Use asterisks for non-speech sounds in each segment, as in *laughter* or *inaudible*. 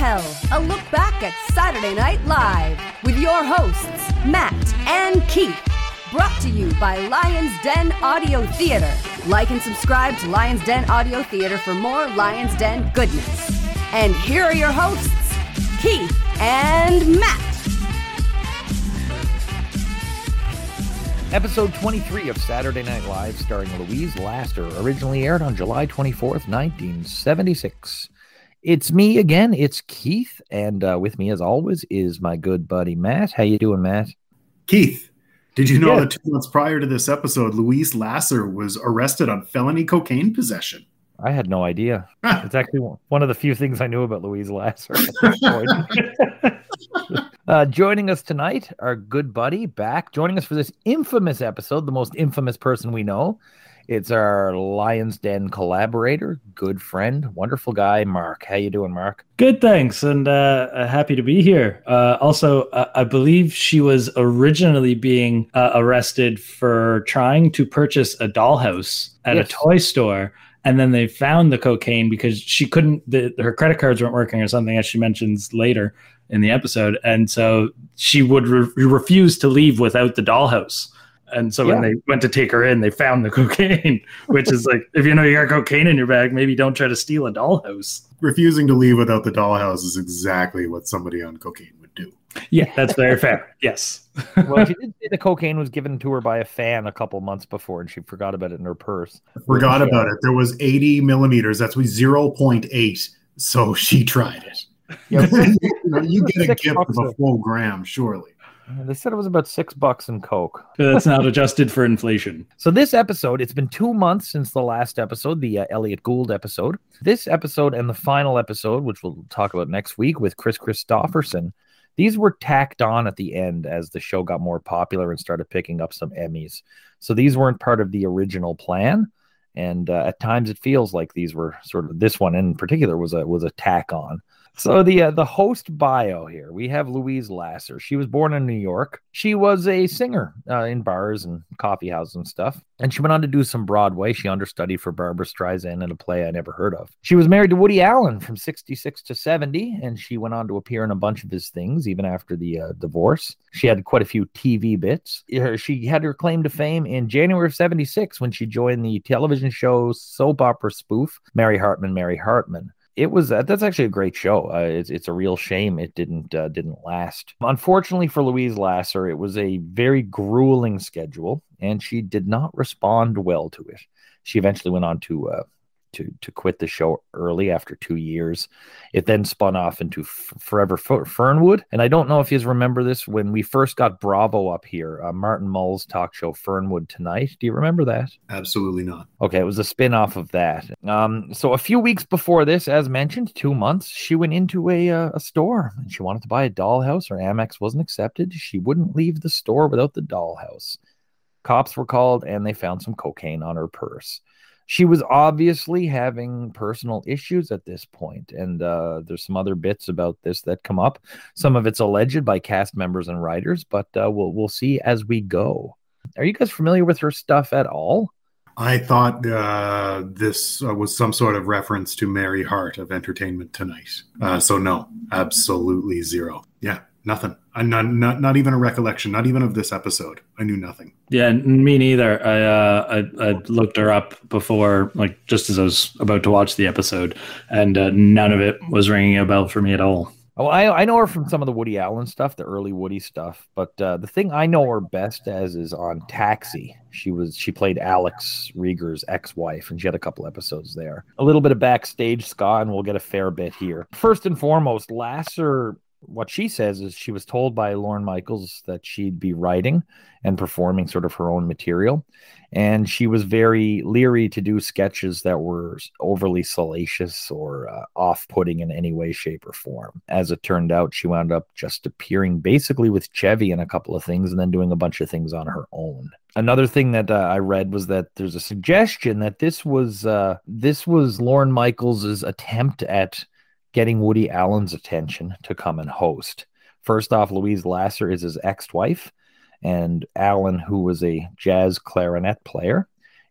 Hell, a look back at Saturday Night Live with your hosts, Matt and Keith. Brought to you by Lions Den Audio Theater. Like and subscribe to Lions Den Audio Theater for more Lions Den goodness. And here are your hosts, Keith and Matt. Episode 23 of Saturday Night Live, starring Louise Lasser, originally aired on July 24th, 1976. It's me again. It's Keith, and uh, with me, as always, is my good buddy Matt. How you doing, Matt? Keith, did you know Yeah. that two months prior to this episode, Louise Lasser was arrested on felony cocaine possession? I had no idea. It's actually one- of the few things I knew about Louise Lasser. *laughs* uh, joining us tonight, our good buddy back, joining us for this infamous episode, the most infamous person we know. It's our Lions Den collaborator, good friend, wonderful guy, Mark. How you doing, Mark? Good, thanks, and uh, uh, happy to be here. Uh, also, uh, I believe she was originally being uh, arrested for trying to purchase a dollhouse at Yes. a toy store, and then they found the cocaine because she couldn't. The, her credit cards weren't working or something, as she mentions later in the episode, and so she would re- refuse to leave without the dollhouse. And so when they went to take her in, they found the *laughs* cocaine, which is like, if you know you got cocaine in your bag, maybe don't try to steal a dollhouse. Refusing to leave without the dollhouse is exactly what somebody on cocaine would do. Yeah, *laughs* that's very fair. Yes. Well, she did say the cocaine was given to her by a fan a couple months before, and she forgot about it in her purse. Forgot Yeah. about it. There was 80 millimeters. That's 0.8. So she tried it. Yeah, *laughs* you, know, you get a gift of a a- full gram, surely. They said it was about six bucks in coke. That's not adjusted for inflation. *laughs* So this episode, it's been two months since the last episode, the uh, Elliot Gould episode. This episode and the final episode, which we'll talk about next week with Kris Kristofferson, these were tacked on at the end as the show got more popular and started picking up some Emmys. So these weren't part of the original plan, and uh, at times it feels like these were sort of this one in particular was a was a tack on. So the uh, the host bio here we have Louise Lasser. She was born in New York. She was a singer uh, in bars and coffee houses and stuff, and she went on to do some Broadway. She understudied for Barbra Streisand in a play I never heard of. She was married to Woody Allen from '66 to '70, and she went on to appear in a bunch of his things even after the uh, divorce. She had quite a few TV bits. She had her claim to fame in January of '76 when she joined the television show soap opera spoof Mary Hartman, Mary Hartman it was uh, that's actually a great show. Uh, it's it's a real shame it didn't uh, didn't last. Unfortunately for Louise Lasser, it was a very grueling schedule, and she did not respond well to it. She eventually went on to uh, to to quit the show early after two years. It then spun off into F- Forever F- Fernwood, and I don't know if you remember this when we first got Bravo up here. Uh, Martin Mull's talk show Fernwood Tonight. Do you remember that? Absolutely not. Okay, it was a spin-off of that. Um, so a few weeks before this, as mentioned, two months, she went into a uh, a store and she wanted to buy a dollhouse. Her Amex wasn't accepted. She wouldn't leave the store without the dollhouse. Cops were called and they found some cocaine on her purse. She was obviously having personal issues at this point, and uh, there's some other bits about this that come up. Some of it's alleged by cast members and writers, but uh, we'll we'll see as we go. Are you guys familiar with her stuff at all? I thought uh, this uh, was some sort of reference to Mary Hart of Entertainment Tonight. Uh, so no, absolutely zero. Yeah, nothing. I, not, not not even a recollection. Not even of this episode. I knew nothing. Yeah, me neither. I, uh, I I looked her up before, like just as I was about to watch the episode, and uh, none of it was ringing a bell for me at all. Oh, I I know her from some of the Woody Allen stuff, the early Woody stuff. But uh, the thing I know her best as is on Taxi. She was she played Alex Reiger's ex-wife, and she had a couple episodes there. A little bit of backstage ska, and we'll get a fair bit here. First and foremost, Lasser. What she says is she was told by Lorne Michaels that she'd be writing and performing sort of her own material. And she was very leery to do sketches that were overly salacious or uh, off putting in any way, shape, or form. As it turned out, she wound up just appearing basically with Chevy in a couple of things and then doing a bunch of things on her own. Another thing that uh, I read was that there's a suggestion that this was uh, this was Lorne Michaels' attempt at getting Woody Allen's attention to come and host. First off, Louise Lasser is his ex-wife, and Allen, who was a jazz clarinet player,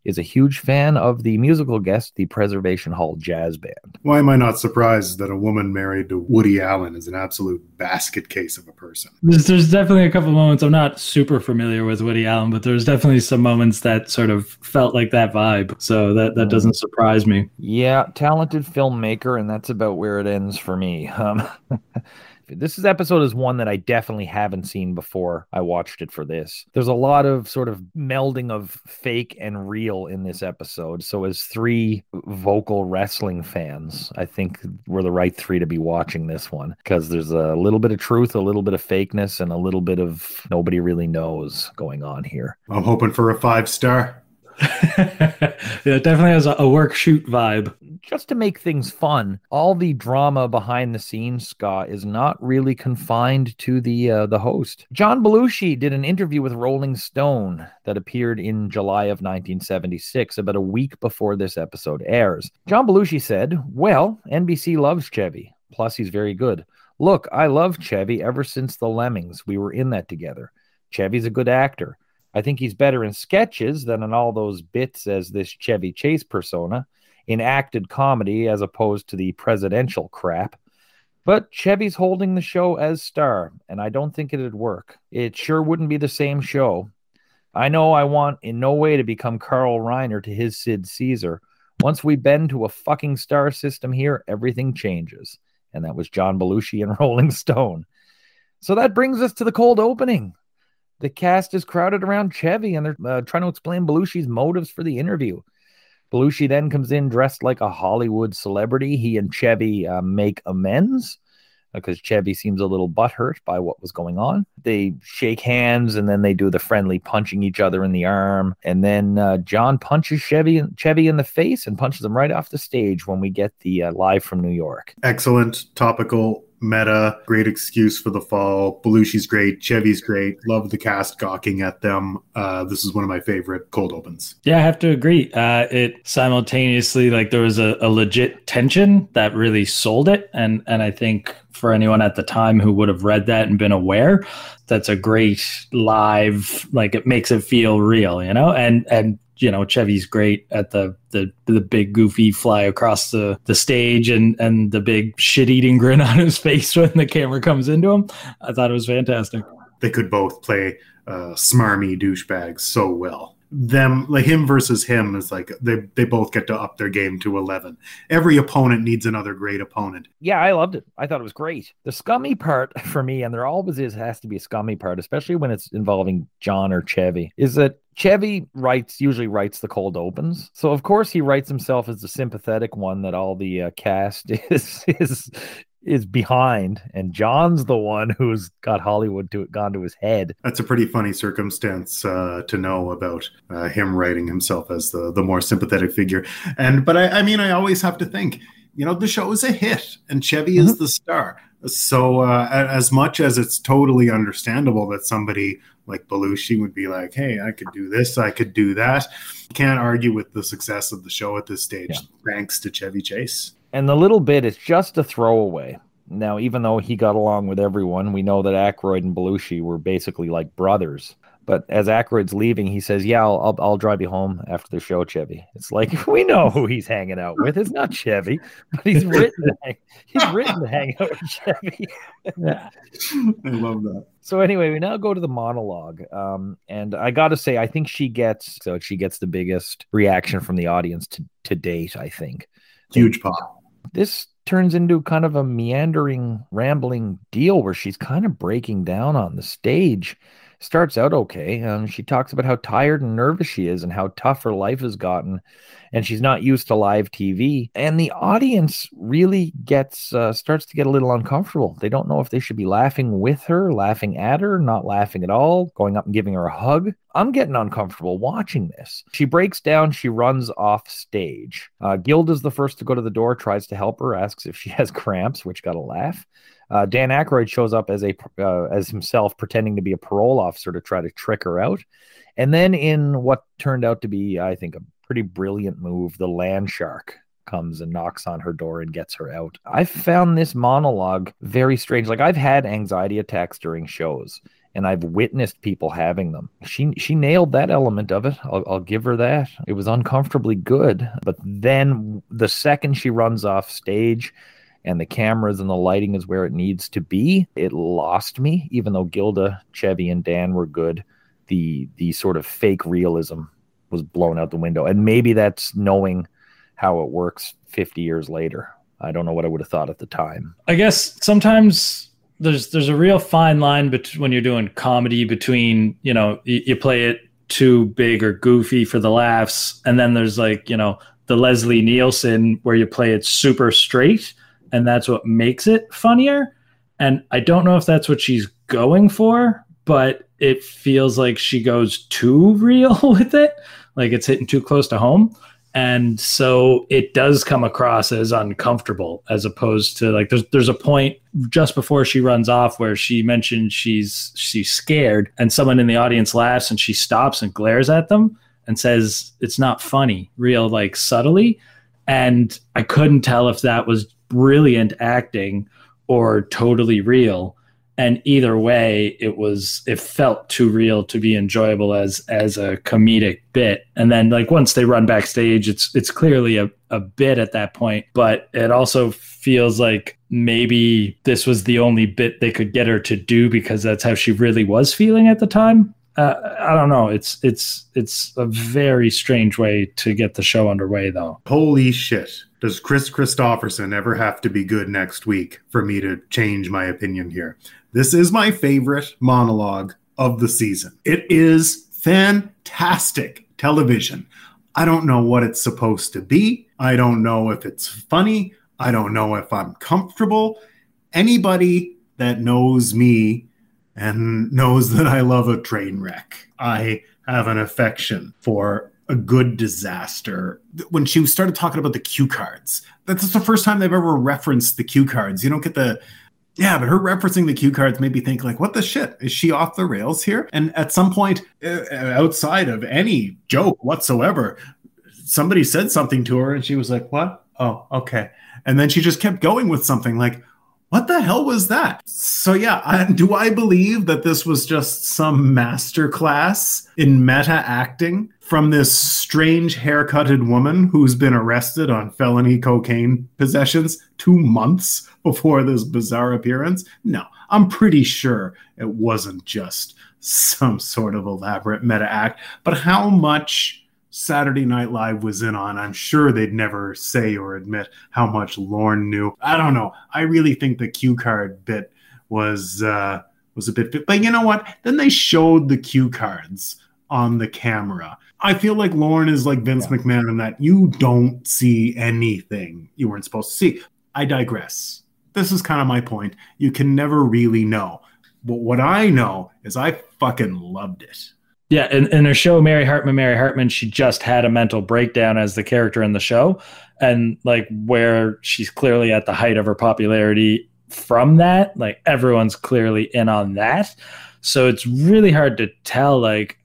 is a huge fan of the musical guest, the Preservation Hall Jazz Band. Why am I not surprised that a woman married to Woody Allen is an absolute basket case of a person? There's, there's definitely a couple moments. I'm not super familiar with Woody Allen, but there's definitely some moments that sort of felt like that vibe. So that, that doesn't surprise me. Yeah, talented filmmaker, and that's about where it ends for me. Um, *laughs* this is episode is one that I definitely haven't seen before I watched it for this. There's a lot of sort of melding of fake and real in this episode. So as three vocal wrestling fans, I think we're the right three to be watching this one because there's a little bit of truth, a little bit of fakeness, and a little bit of nobody really knows going on here. I'm hoping for a five star. *laughs* yeah, it definitely has a, a work shoot vibe. Just to make things fun, all the drama behind the scenes, Scott, is not really confined to the uh, the host. John Belushi did an interview with Rolling Stone that appeared in July of 1976, about a week before this episode airs. John Belushi said, "Well, NBC loves Chevy. Plus, he's very good. Look, I love Chevy ever since the Lemmings. We were in that together. Chevy's a good actor." I think he's better in sketches than in all those bits as this Chevy Chase persona, in acted comedy as opposed to the presidential crap. But Chevy's holding the show as star, and I don't think it'd work. It sure wouldn't be the same show. I know I want in no way to become Carl Reiner to his Sid Caesar. Once we bend to a fucking star system here, everything changes. And that was John Belushi and *laughs* Rolling Stone. So that brings us to the cold opening the cast is crowded around Chevy and they're uh, trying to explain Belushi's motives for the interview. Belushi then comes in dressed like a Hollywood celebrity. He and Chevy uh, make amends because Chevy seems a little butthurt by what was going on. They shake hands and then they do the friendly punching each other in the arm. And then uh, John punches Chevy, Chevy in the face and punches him right off the stage when we get the uh, live from New York. Excellent, topical, meta, great excuse for the fall. Belushi's great, Chevy's great. Love the cast gawking at them. Uh, this is one of my favorite cold opens. Yeah, I have to agree. Uh, it simultaneously like there was a, a legit tension that really sold it, and and I think for anyone at the time who would have read that and been aware, that's a great live. Like it makes it feel real, you know, and and you know Chevy's great at the the the big goofy fly across the the stage and and the big shit eating grin *laughs* on his face when the camera comes into him. I thought it was fantastic. They could both play uh, smarmy douchebags so well. Them like him versus him is like they they both get to up their game to eleven. Every opponent needs another great opponent. Yeah, I loved it. I thought it was great. The scummy part *laughs* for me, and there always is has to be a scummy part, especially when it's involving John or Chevy, is that Chevy writes usually writes the cold opens, so of course he writes himself as the sympathetic one that all the uh, cast *laughs* is is is behind, and John's the one who's got Hollywood to gone to his head. That's a pretty funny circumstance uh, to know about uh, him writing himself as the the more sympathetic figure. And but I, I mean, I always have to think, you know, the show is a hit, and Chevy mm-hmm. is the star. So uh, as much as it's totally understandable that somebody like Belushi would be like, "Hey, I could do this, I could do that," can't argue with the success of the show at this stage, yeah. thanks to Chevy Chase. And the little bit is just a throwaway. Now, even though he got along with everyone, we know that Aykroyd and Belushi were basically like brothers. But as Aykroyd's leaving, he says, "Yeah, I'll, I'll, I'll drive you home after the show, Chevy." It's like *laughs* we know who he's hanging out with. It's not Chevy, but he's *laughs* written to hang, he's written to hang out with Chevy. yeah. I love that. So anyway, we now go to the monologue, um, and I got to say, I think she gets so she gets the biggest reaction from the audience to to date. I think huge pop. This turns into kind of a meandering, rambling deal where she's kind of breaking down on the stage starts out okay. Um, she talks about how tired and nervous she is and how tough her life has gotten, and she's not used to live TV. And the audience really gets uh, starts to get a little uncomfortable. They don't know if they should be laughing with her, laughing at her, not laughing at all, going up and giving her a hug. I'm getting uncomfortable watching this. She breaks down. She runs off stage. Uh, Gilda's the first to go to the door, tries to help her, asks if she *laughs* has cramps, which got a laugh. Uh, Dan Aykroyd shows up as a uh, as himself, pretending to be a parole officer to try to trick her out. And then, in what turned out to be, I think, a pretty brilliant move, the land shark comes and knocks on her door and gets her out. I found this monologue very strange. Like I've had anxiety attacks during shows, and I've witnessed people having them. She she nailed that element of it. I'll, I'll give her that. It was uncomfortably good, but then the second she runs off stage and the cameras and the lighting is where it needs to be, it lost me. Even though Gilda, Chevy, and Dan were good, the the sort of fake realism was blown out the window. And maybe that's knowing how it works 50 years later. I don't know what I would have thought at the time. I guess sometimes there's there's a real fine line between when you're doing comedy between you know you play it too big or goofy for the laughs, and then there's like you know the Leslie Nielsen where you play it super straight, and that's what makes it funnier. And I don't know if that's what she's going for, but it feels like she goes too *laughs* real with it, like it's hitting too close to home. And so it does come across as uncomfortable as opposed to like there's there's a point just before she runs off where she mentions she's she's scared and someone in the audience laughs and she stops and glares at them and says it's not funny real like subtly. And i couldn't tell if that was brilliant acting or totally real. And either way it was it felt too real to be enjoyable as as a comedic bit. And then like once they run backstage it's it's clearly a, a bit at that point but it also feels like maybe this was the only bit they could get her to do because that's how she really was feeling at the time uh, I don't know. It's it's it's a very strange way to get the show underway, though. Holy shit! Does Kris Kristofferson ever have to be good next week for me to change my opinion here? This is my favorite monologue of the season. It is fantastic television. I don't know what it's supposed to be. I don't know if it's funny. I don't know if I'm comfortable. Anybody that knows me and knows that I love a train wreck, I have an affection for a good disaster. When she started talking about the cue cards, that's the first time they've ever referenced the cue cards. You don't get the yeah, but her referencing the cue cards made me think like, what the shit? Is she off the rails here? And at some point, uh, outside of any joke whatsoever, somebody said something to her, and she was like, "What? Oh, okay." And then she just kept going with something like, what the hell was that? So yeah, I, do I believe that this was just some masterclass in meta acting from this strange haircutted woman who's been arrested on felony cocaine possessions two months before this bizarre appearance? No, I'm pretty sure it wasn't just some sort of elaborate meta act, but how much Saturday Night Live was in on, I'm sure they'd never say or admit how much Lorne knew. I don't know. I really think the cue card bit was uh, was a bit, but you know what? Then they showed the cue cards on the camera. I feel like Lorne is like Vince yeah. McMahon in that you don't see anything you weren't supposed to see. I digress. This is kind of my point. You can never really know. But what I know is I fucking loved it. Yeah, in, in her show, Mary Hartman, Mary Hartman, she just had a mental breakdown as the character in the show. And like where she's clearly at the height of her popularity from that, like everyone's clearly in on that. So it's really hard to tell, like,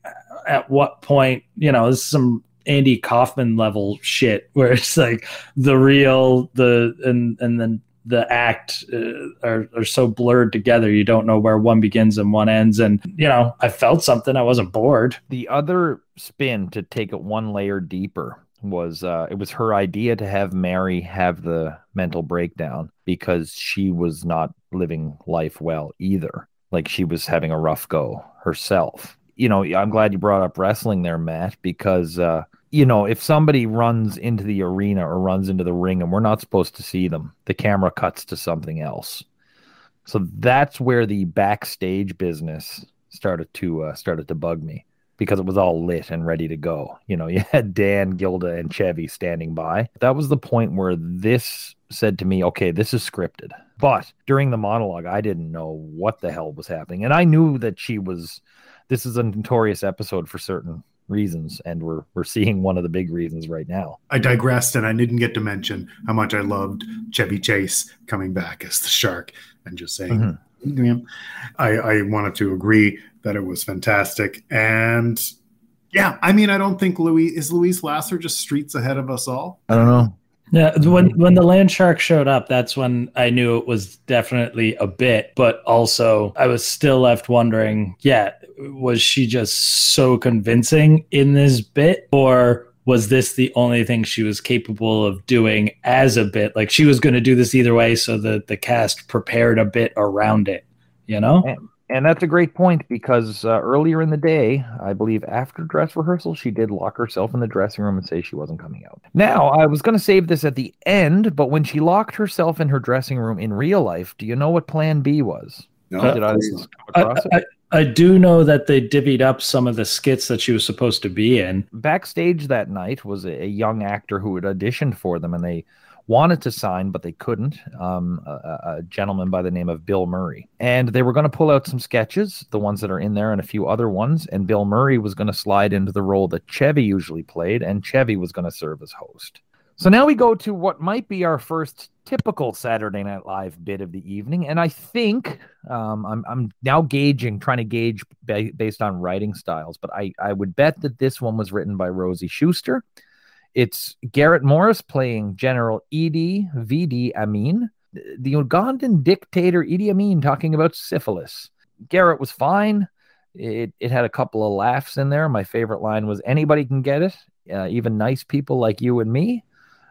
at what point, you know, this is some Andy Kaufman level shit where it's like the real, the, and, and then the act uh, are, are so blurred together you don't know where one begins and one ends. And you know i felt something i wasn't bored. The other spin to take it one layer deeper was uh, it was her idea to have mary have the mental breakdown because she was not living life well either. Like she was having a rough go herself. You know i'm glad you brought up wrestling there matt because uh, you know, if somebody runs into the arena or runs into the ring and we're not supposed to see them, the camera cuts to something else. So that's where the backstage business started to uh, started to bug me because it was all lit and ready to go. You know, *laughs* you had Dan, Gilda, and Chevy standing by. That was the point where this said to me, okay, this is scripted. But during the monologue, I didn't know what the hell was happening. And I knew that she was, this is a notorious episode for certain reasons and we're we're seeing one of the big reasons right now. I digressed and i didn't get to mention how much i loved chevy chase coming back as the shark and just saying mm-hmm. I, I wanted to agree that it was fantastic. And yeah i mean i don't think louis is louise lasser just streets ahead of us all? I don't know Yeah, when when the land shark showed up, that's when I knew it was definitely a bit, but also I was still left wondering, yeah, was she just so convincing in this bit or was this the only thing she was capable of doing as a bit? Like she was going to do this either way so that the cast prepared a bit around it, you know? And, and that's a great point because uh, earlier in the day, I believe after dress rehearsal, she did lock herself in the dressing room and say she wasn't coming out. Now, I was going to save this at the end, but when she locked herself in her dressing room in real life, do you know what plan B was? No, Did I come across it? I, I, I do know that they divvied up some of the skits that she was supposed to be in. backstage that night was a, a young actor who had auditioned for them and they wanted to sign but they couldn't. Um, a, a- gentleman by the name of bill murray. And they were going to pull out some sketches the ones that are in there and a few other ones. And bill murray was going to slide into the role that chevy usually played and chevy was going to serve as host. So now we go to what might be our first typical Saturday Night Live bit of the evening, and I think um, I'm I'm now gauging, trying to gauge ba- based on writing styles, but I I would bet that this one was written by Rosie Shuster. It's Garrett Morris playing General Idi Vidi Amin, the Ugandan dictator Idi Amin talking about syphilis. Garrett was fine. It it had a couple of laughs in there. My favorite line was "Anybody can get it, uh, even nice people like you and me."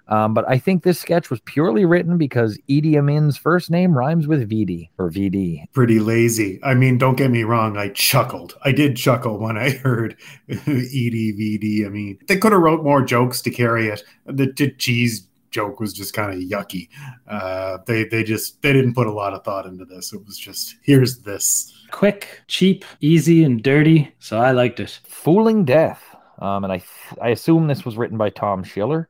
Um, but I think this sketch was purely written because Idi Amin's first name rhymes with VD or VD. Pretty lazy. I mean, don't get me wrong. I chuckled. I did chuckle when I *laughs* heard Edie VD. I mean, they could have wrote more jokes to carry it. The, the cheese joke was just kind of yucky. Uh, they they just they didn't put a lot of thought into this. It was just here's this. Quick, cheap, easy, and dirty. So I liked it. Fooling Death. Um, and I I assume this was written by Tom Schiller.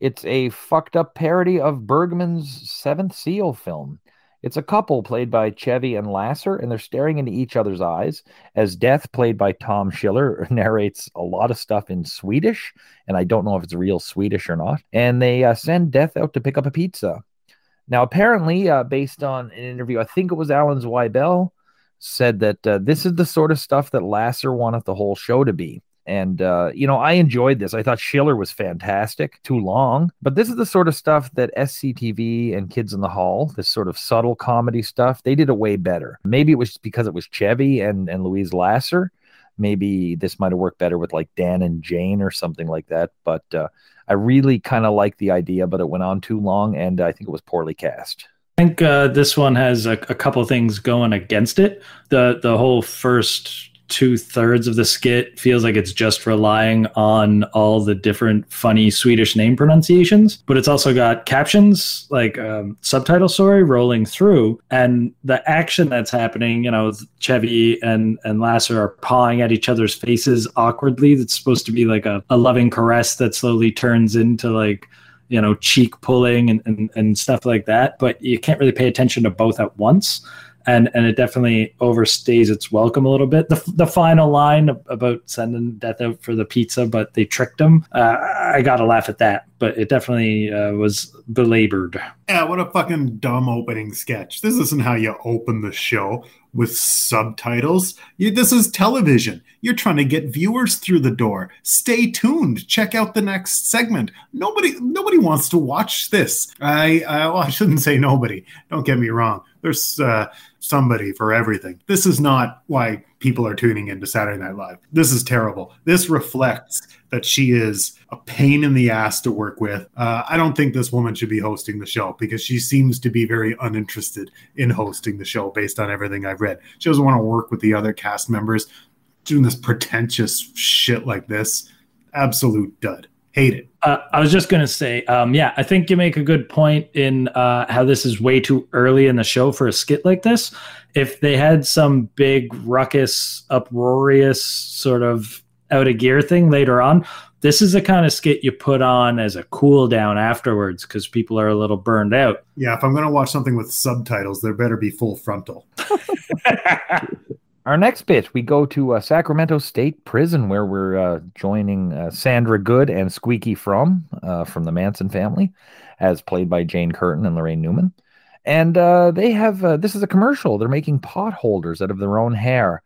It's a fucked up parody of Bergman's Seventh Seal film. It's a couple played by Chevy and Lasser, and they're staring into each other's eyes as Death, played by Tom Schiller, *laughs* narrates a lot of stuff in Swedish, and I don't know if it's real Swedish or not. And they uh, send Death out to pick up a pizza. Now, apparently, uh, based on an interview, I think it was Alan Zweibel, said that uh, this is the sort of stuff that Lasser wanted the whole show to be. And, uh, you know, I enjoyed this. I thought Schiller was fantastic, too long. But this is the sort of stuff that SCTV and Kids in the Hall, this sort of subtle comedy stuff, they did it way better. Maybe it was because it was Chevy and, and Louise Lasser. Maybe this might have worked better with like Dan and Jane or something like that. But uh, I really kind of like the idea, but it went on too long and I think it was poorly cast. I think uh, this one has a, a couple things going against it. The the whole first two thirds of the skit feels like it's just relying on all the different funny Swedish name pronunciations, but it's also got captions like um, subtitle story rolling through, and the action that's happening. You know, Chevy and and Lasser are pawing at each other's faces awkwardly. That's supposed to be like a, a loving caress that slowly turns into like you know cheek pulling and, and and stuff like that but you can't really pay attention to both at once and and it definitely overstays its welcome a little bit the, the final line about sending death out for the pizza but they tricked him uh, i gotta laugh at that but it definitely uh, was belabored Yeah, what a fucking dumb opening sketch. This isn't how you open the show with subtitles. You, this is television. You're trying to get viewers through the door. Stay tuned. Check out the next segment. Nobody, nobody wants to watch this. I, I, well, I shouldn't say nobody. Don't get me wrong. There's uh, somebody for everything. This is not why people are tuning into Saturday Night Live. This is terrible. This reflects that she is a pain in the ass to work with. Uh, I don't think this woman should be hosting the show because she seems to be very uninterested in hosting the show based on everything I've read. She doesn't want to work with the other cast members doing this pretentious shit like this. Absolute dud. Hate it. Uh, I was just going to say, um, yeah, I think you make a good point in uh, how this is way too early in the show for a skit like this. If they had some big, ruckus, uproarious, sort of out of gear thing later on, this is the kind of skit you put on as a cool down afterwards because people are a little burned out. Yeah, if I'm going to watch something with subtitles, there better be full frontal. *laughs* *laughs* Our next bit, we go to uh, Sacramento State Prison, where we're uh, joining uh, Sandra Good and Squeaky From uh, from the Manson family, as played by Jane Curtin and Laraine Newman. And uh, they have uh, this is a commercial. They're making pot holders out of their own hair.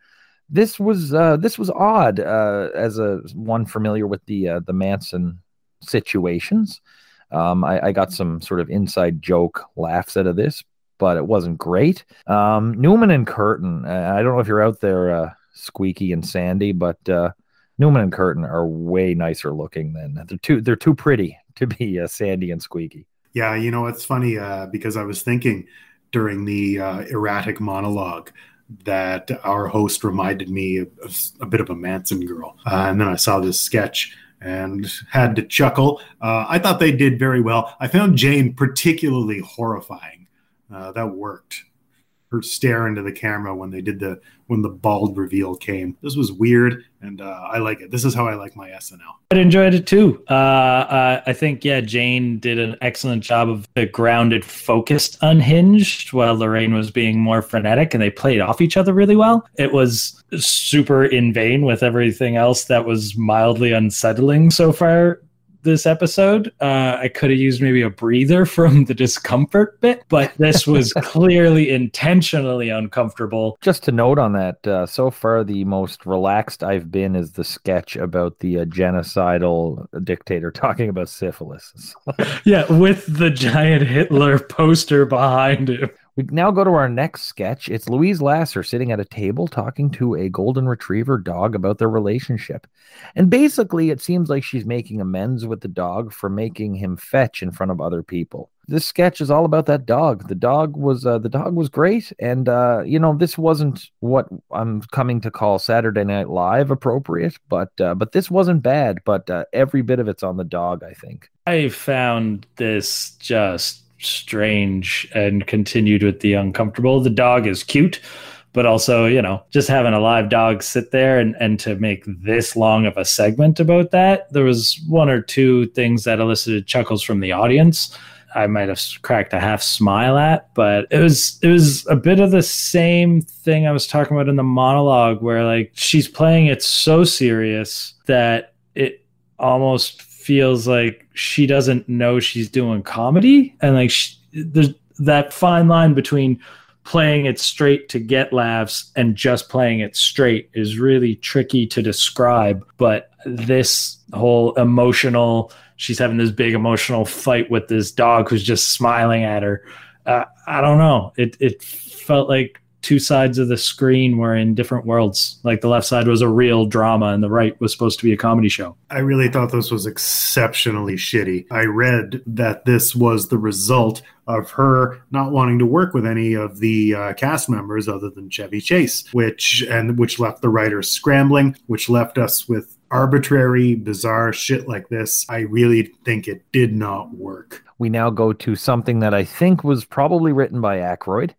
This was this was odd as a one familiar with the the Manson situations. Um, I, I got some sort of inside joke laughs out of this, but it wasn't great. Um, Newman and Curtin. I don't know if you're out there, uh, Squeaky and Sandy, but uh, Newman and Curtin are way nicer looking than they're too. They're too pretty *laughs* to be uh, Sandy and Squeaky. Yeah, you know it's funny uh, because I was thinking during the uh, erratic monologue that our host reminded me of, of a bit of a Manson girl, uh, and then I saw this sketch and had to chuckle. I thought they did very well. I found Jane particularly horrifying. Uh, that worked her stare into the camera when they did the when the bald reveal came. This was weird, and uh, I like it. This is how I like my SNL. I enjoyed it too. Uh, uh, I think yeah, Jane did an excellent job of the grounded, focused, unhinged, while Laraine was being more frenetic, and they played off each other really well. It was super in vein with everything else that was mildly unsettling so far this episode. Uh, I could have used maybe a breather from the discomfort bit, but this was *laughs* clearly intentionally uncomfortable. Just to note on that, uh, so far the most relaxed I've been is the sketch about the uh, genocidal dictator talking about syphilis. *laughs* yeah, with the giant Hitler poster behind him. We now go to our next sketch. It's Louise Lasser sitting at a table talking to a golden retriever dog about their relationship. And basically, it seems like she's making amends with the dog for making him fetch in front of other people. This sketch is all about that dog. The dog was uh, the dog was great, and uh, you know this wasn't what I'm coming to call Saturday Night Live appropriate, but uh, but this wasn't bad. But uh, every bit of it's on the dog, I think. I found this just strange and continued with the uncomfortable. The dog is cute, but also, you know, just having a live dog sit there and, and to make this long of a segment about that, there was one or two things that elicited chuckles from the audience. I might have cracked a half smile at, but it was it was a bit of the same thing I was talking about in the monologue where like she's playing it so serious that it almost feels like she doesn't know she's doing comedy. And like she, there's that fine line between playing it straight to get laughs and just playing it straight is really tricky to describe. But this whole emotional she's having this big emotional fight with this dog who's just smiling at her uh, i don't know. It it felt like two sides of the screen were in different worlds. Like the left side was a real drama and the right was supposed to be a comedy show. I really thought this was exceptionally shitty. I read that this was the result of her not wanting to work with any of the uh, cast members other than Chevy Chase, which and which left the writers scrambling, which left us with arbitrary, bizarre shit like this. I really think it did not work. We now go to something that I think was probably written by Aykroyd.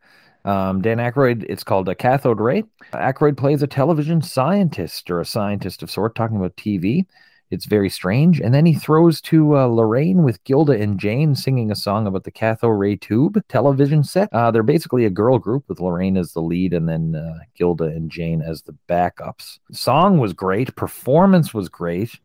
Um, Dan Aykroyd, it's called a cathode ray. Aykroyd plays a television scientist or a scientist of sort talking about TV. It's very strange. And then he throws to uh, Laraine with Gilda and Jane singing a song about the cathode ray tube television set. Uh, they're basically a girl group with Laraine as the lead and then uh, Gilda and Jane as the backups. Song was great, performance was great.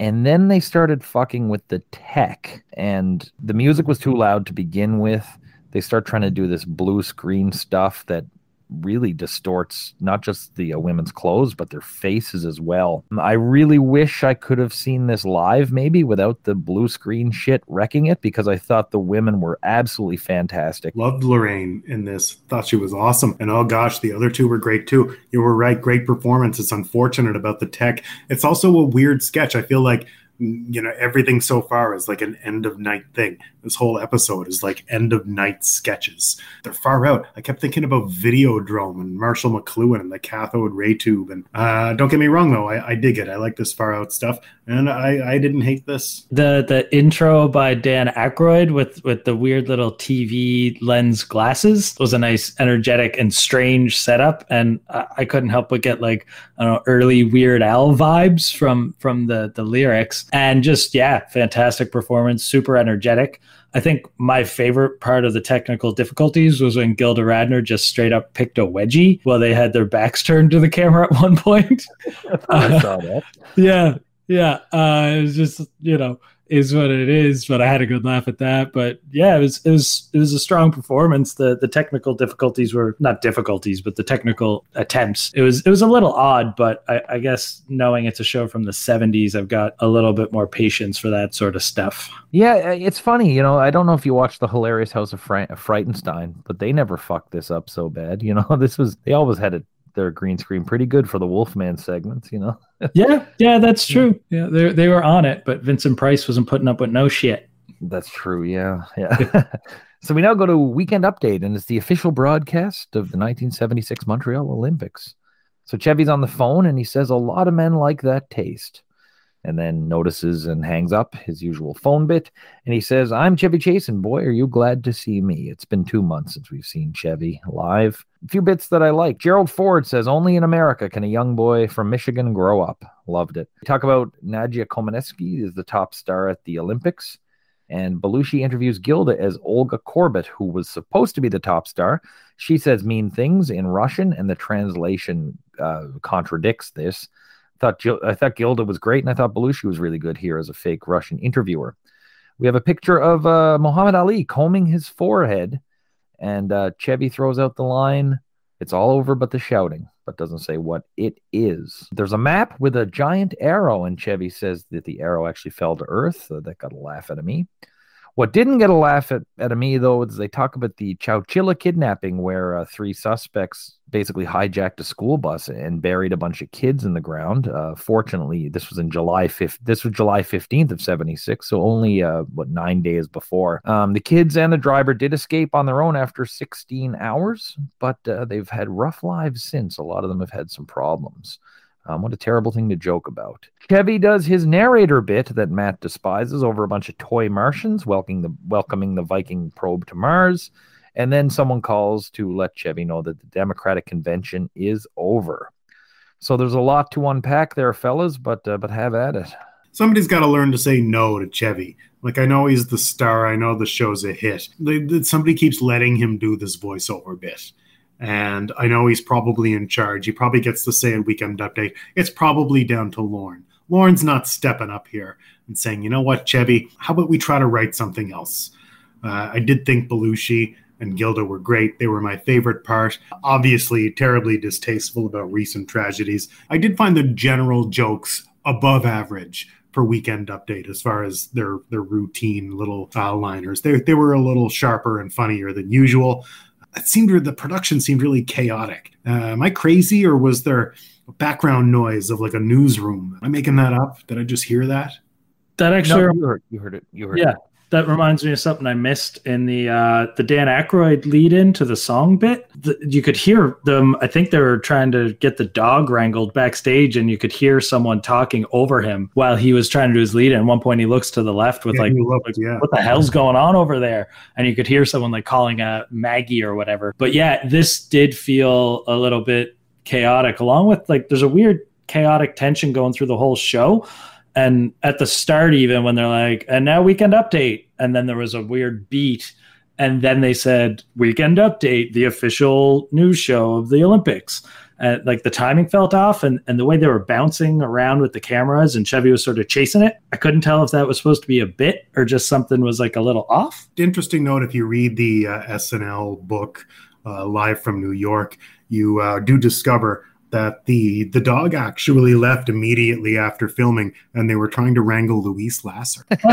And then they started fucking with the tech, and the music was too loud to begin with they start trying to do this blue screen stuff that really distorts not just the uh, women's clothes but their faces as well. I really wish I could have seen this live maybe without the blue screen shit wrecking it because I thought the women were absolutely fantastic. Loved Laraine in this. Thought she was awesome. And oh gosh, the other two were great too. You were right, great performance. It's unfortunate about the tech. It's also a weird sketch. I feel like you know everything so far is like an end of night thing. This whole episode is like end of night sketches. They're far out. I kept thinking about videodrome and marshall mcluhan and the cathode ray tube and uh, don't get me wrong though I, I, dig it. I like this far out stuff and i i didn't hate this the the intro by dan Aykroyd with with the weird little tv lens glasses was a nice energetic and strange setup and i, I couldn't help but get like I don't know, early weird al vibes from from the the lyrics and just yeah, fantastic performance, super energetic. I think my favorite part of the technical difficulties was when Gilda Radner just straight up picked a wedgie while they had their backs turned to the camera at one point. *laughs* I saw that. *laughs* yeah, yeah. Uh, it was just you know is what it is. But I had a good laugh at that. But yeah, it was it was it was a strong performance. The the technical difficulties were not difficulties, but the technical attempts. It was it was a little odd, but I, I guess knowing it's a show from the '70s, I've got a little bit more patience for that sort of stuff. Yeah, it's funny. You know, I don't know if you watched the hilarious House of Fra- Frightenstein, but they never fucked this up so bad. You know, *laughs* this was they always had it their green screen pretty good for the Wolfman segments, you know. *laughs* yeah, yeah, that's true. Yeah, they they were on it, but Vincent Price wasn't putting up with no shit. That's true. Yeah, yeah. *laughs* so we now go to weekend update, and it's the official broadcast of the 1976 Montreal Olympics. So Chevy's on the phone, and he says a lot of men like that taste and then notices and hangs up his usual phone bit. And he says, I'm Chevy Chase, and boy, are you glad to see me. It's been two months since we've seen Chevy live. A few bits that I like. Gerald Ford says, Only in America can a young boy from Michigan grow up. Loved it. We talk about Nadia Comaneci is the top star at the Olympics. And Belushi interviews Gilda as Olga Korbut, who was supposed to be the top star. She says mean things in Russian, and the translation uh, contradicts this thought I thought Gilda was great, and I thought Belushi was really good here as a fake Russian interviewer. We have a picture of uh, Muhammad Ali combing his forehead, and uh, Chevy throws out the line, "It's all over but the shouting," but doesn't say what it is. There's a map with a giant arrow, and Chevy says that the arrow actually fell to Earth. So that got a laugh out of me. What didn't get a laugh at, at me, though, is they talk about the Chowchilla kidnapping, where uh, three suspects basically hijacked a school bus and buried a bunch of kids in the ground. Uh, fortunately, this was in July 5th. This was July 15th of 76, so only, uh, what, nine days before. Um, the kids and the driver did escape on their own after 16 hours, but uh, they've had rough lives since. A lot of them have had some problems. Um, what a terrible thing to joke about. Chevy does his narrator bit that Matt despises over a bunch of toy Martians welcoming the, welcoming the Viking probe to Mars. And then someone calls to let Chevy know that the Democratic convention is over. So there's a lot to unpack there, fellas, but uh, but have at it. Somebody's got to learn to say no to Chevy. Like I know he's the star, I know the show's a hit. Somebody keeps letting him do this voiceover bit and I know he's probably in charge. He probably gets to say in Weekend Update, it's probably down to Lorne. Lorne's not stepping up here and saying, you know what, Chevy, how about we try to write something else? Uh, I did think Belushi and Gilda were great. They were my favorite part. Obviously, terribly distasteful about recent tragedies. I did find the general jokes above average for Weekend Update as far as their their routine little liners. They, they were a little sharper and funnier than usual it seemed the production seemed really chaotic. Uh, am I crazy, or was there background noise of like a newsroom? Am I making that up? Did I just hear that? That actually, no, you, heard, you heard it. You heard yeah, it that reminds me of something I missed in the uh, the Dan Aykroyd lead in to the song bit. The, you could hear them. I think they were trying to get the dog wrangled backstage, and you could hear someone talking over him while he was trying to do his lead. in. At one point, he looks to the left with yeah, like, looked, like yeah. "What the hell's going on over there?" And you could hear someone like calling a Maggie or whatever. But yeah, this did feel a little bit chaotic, along with like there's a weird chaotic tension going through the whole show and at the start, even when they're like, and now weekend update, and then there was a weird beat. And then they said, weekend update, the official news show of the Olympics. And like the timing felt off and, and the way they were bouncing around with the cameras and Chevy was sort of chasing it. I couldn't tell if that was supposed to be a bit or just something was like a little off. Interesting note if you read the uh, SNL book, uh, Live from New York, you uh, do discover that the the dog actually left immediately after filming and they were trying to wrangle Louise Lasser. *laughs*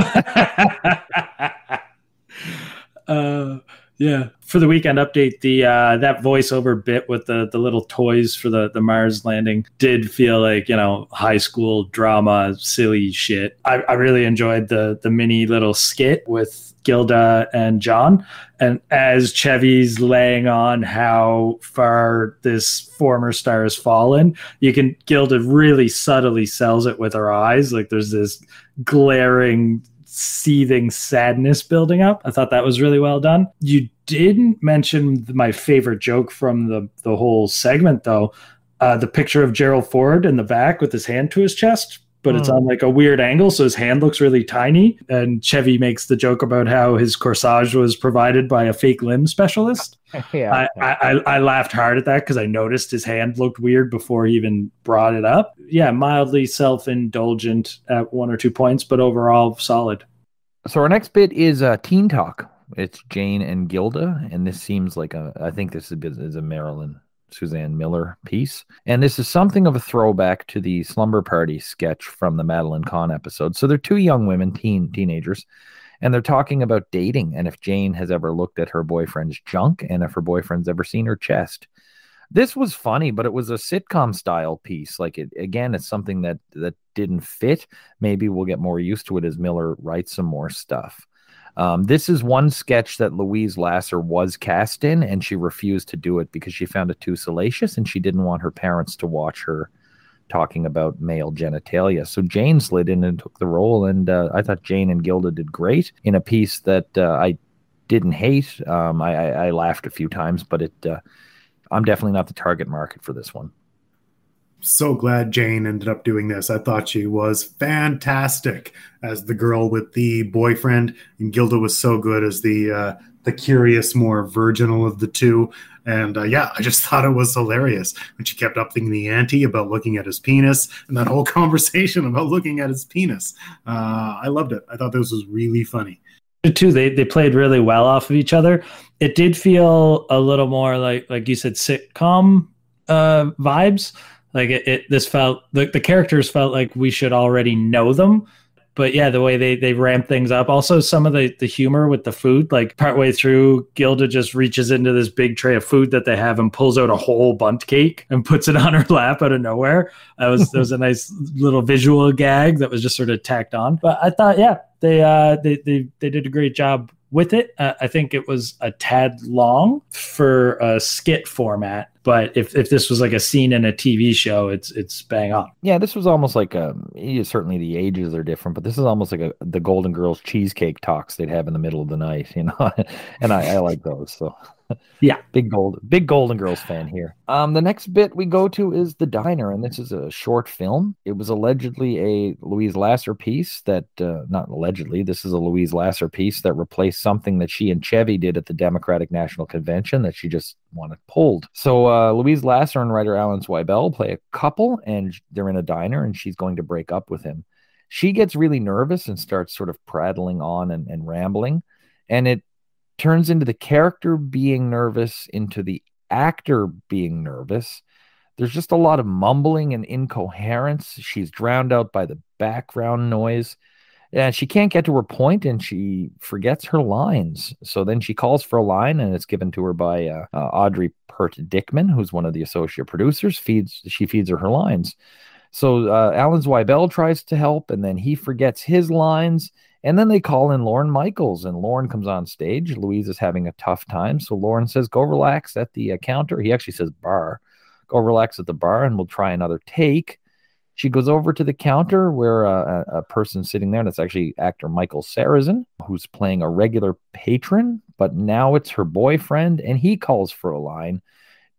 uh, yeah. For the weekend update, the uh, that voiceover bit with the the little toys for the the Mars landing did feel like you know high school drama, silly shit. I, I really enjoyed the the mini little skit with Gilda and John. And as Chevy's laying on how far this former star has fallen, you can Gilda really subtly sells it with her eyes. Like there's this glaring seething sadness building up. I thought that was really well done. You didn't mention my favorite joke from the the whole segment though. Uh, the picture of Gerald Ford in the back with his hand to his chest but it's on like a weird angle, so his hand looks really tiny. And Chevy makes the joke about how his corsage was provided by a fake limb specialist. *laughs* yeah. I, I, I laughed hard at that because I noticed his hand looked weird before he even brought it up. Yeah, mildly self indulgent at one or two points, but overall solid. So our next bit is uh, Teen Talk. It's Jane and Gilda, and this seems like a. I think this is a, is a Marilyn Suzanne Miller piece, and this is something of a throwback to the Slumber Party sketch from the Madeline Kahn episode. So they're two young women, teen teenagers, and they're talking about dating and if Jane has ever looked at her boyfriend's junk and if her boyfriend's ever seen her chest. This was funny, but it was a sitcom style piece. Like it again, it's something that that didn't fit. Maybe we'll get more used to it as Miller writes some more stuff. Um, this is one sketch that Louise Lasser was cast in, and she refused to do it because she found it too salacious and she didn't want her parents to watch her talking about male genitalia. So Jane slid in and took the role, and uh, I thought Jane and Gilda did great in a piece that uh, I didn't hate. Um, I, I, I laughed a few times, but it uh, I'm definitely not the target market for this one. So glad Jane ended up doing this. I thought she was fantastic as the girl with the boyfriend, and Gilda was so good as the uh, the curious, more virginal of the two. And uh, yeah, I just *laughs* thought it was hilarious when she kept upping the ante about looking at his penis and that whole *laughs* conversation about looking at his penis. Uh, I loved it. I thought this was really funny. too they they played really well off of each other it did feel a little more like like you said sitcom uh vibes like it, it this felt the, the characters felt like we should already know them but yeah the way they they ramp things up. Also some of the the humor with the food like partway through gilda just reaches into this big tray of food that they have and pulls out a whole bunt cake and puts it *laughs* on her lap out of nowhere. That was that was a nice little visual gag that was just sort of tacked on. But i thought yeah they uh they they, they did a great job with it. Uh, i think it was a tad long for a skit format but if, if this was like a scene in a tv show it's it's bang on Yeah, this was almost like um, certainly the ages are different, but this is almost like a the Golden Girls cheesecake talks they'd have in the middle of the night, you know. *laughs* and I, I like those. So Yeah. *laughs* big gold, big Golden Girls fan here. Um, the next bit we go to is the diner, and this is a short film. It was allegedly a Louise Lasser piece that, uh, not allegedly, this is a Louise Lasser piece that replaced something that she and Chevy did at the Democratic National Convention that she just wanted pulled. So uh, Louise Lasser and writer Alan Zweibel play a couple, and they're in a diner, and she's going to break up with him. She gets really nervous and starts sort of prattling on and, and rambling, and it turns into the character being nervous, into the actor being nervous. There's just a lot of mumbling and incoherence. She's drowned out by the background noise. And she can't get to her point and she forgets her lines. So then she calls for a line and it's given to her by uh, uh, Audrey Peart Dickman, who's one of the associate producers. Feeds She feeds her her lines. So uh, Alan Zweibel tries to help and then he forgets his lines. And then they call in Lorne Michaels, and Lorne comes on stage. Louise is having a tough time. So Lorne says, Go relax at the uh, counter. He actually says bar. Go relax at the bar, and we'll try another take. She goes over to the counter where uh, a, a person's sitting there, and it's actually actor Michael Sarrazin, who's playing a regular patron, but now it's her boyfriend, and he calls for a line.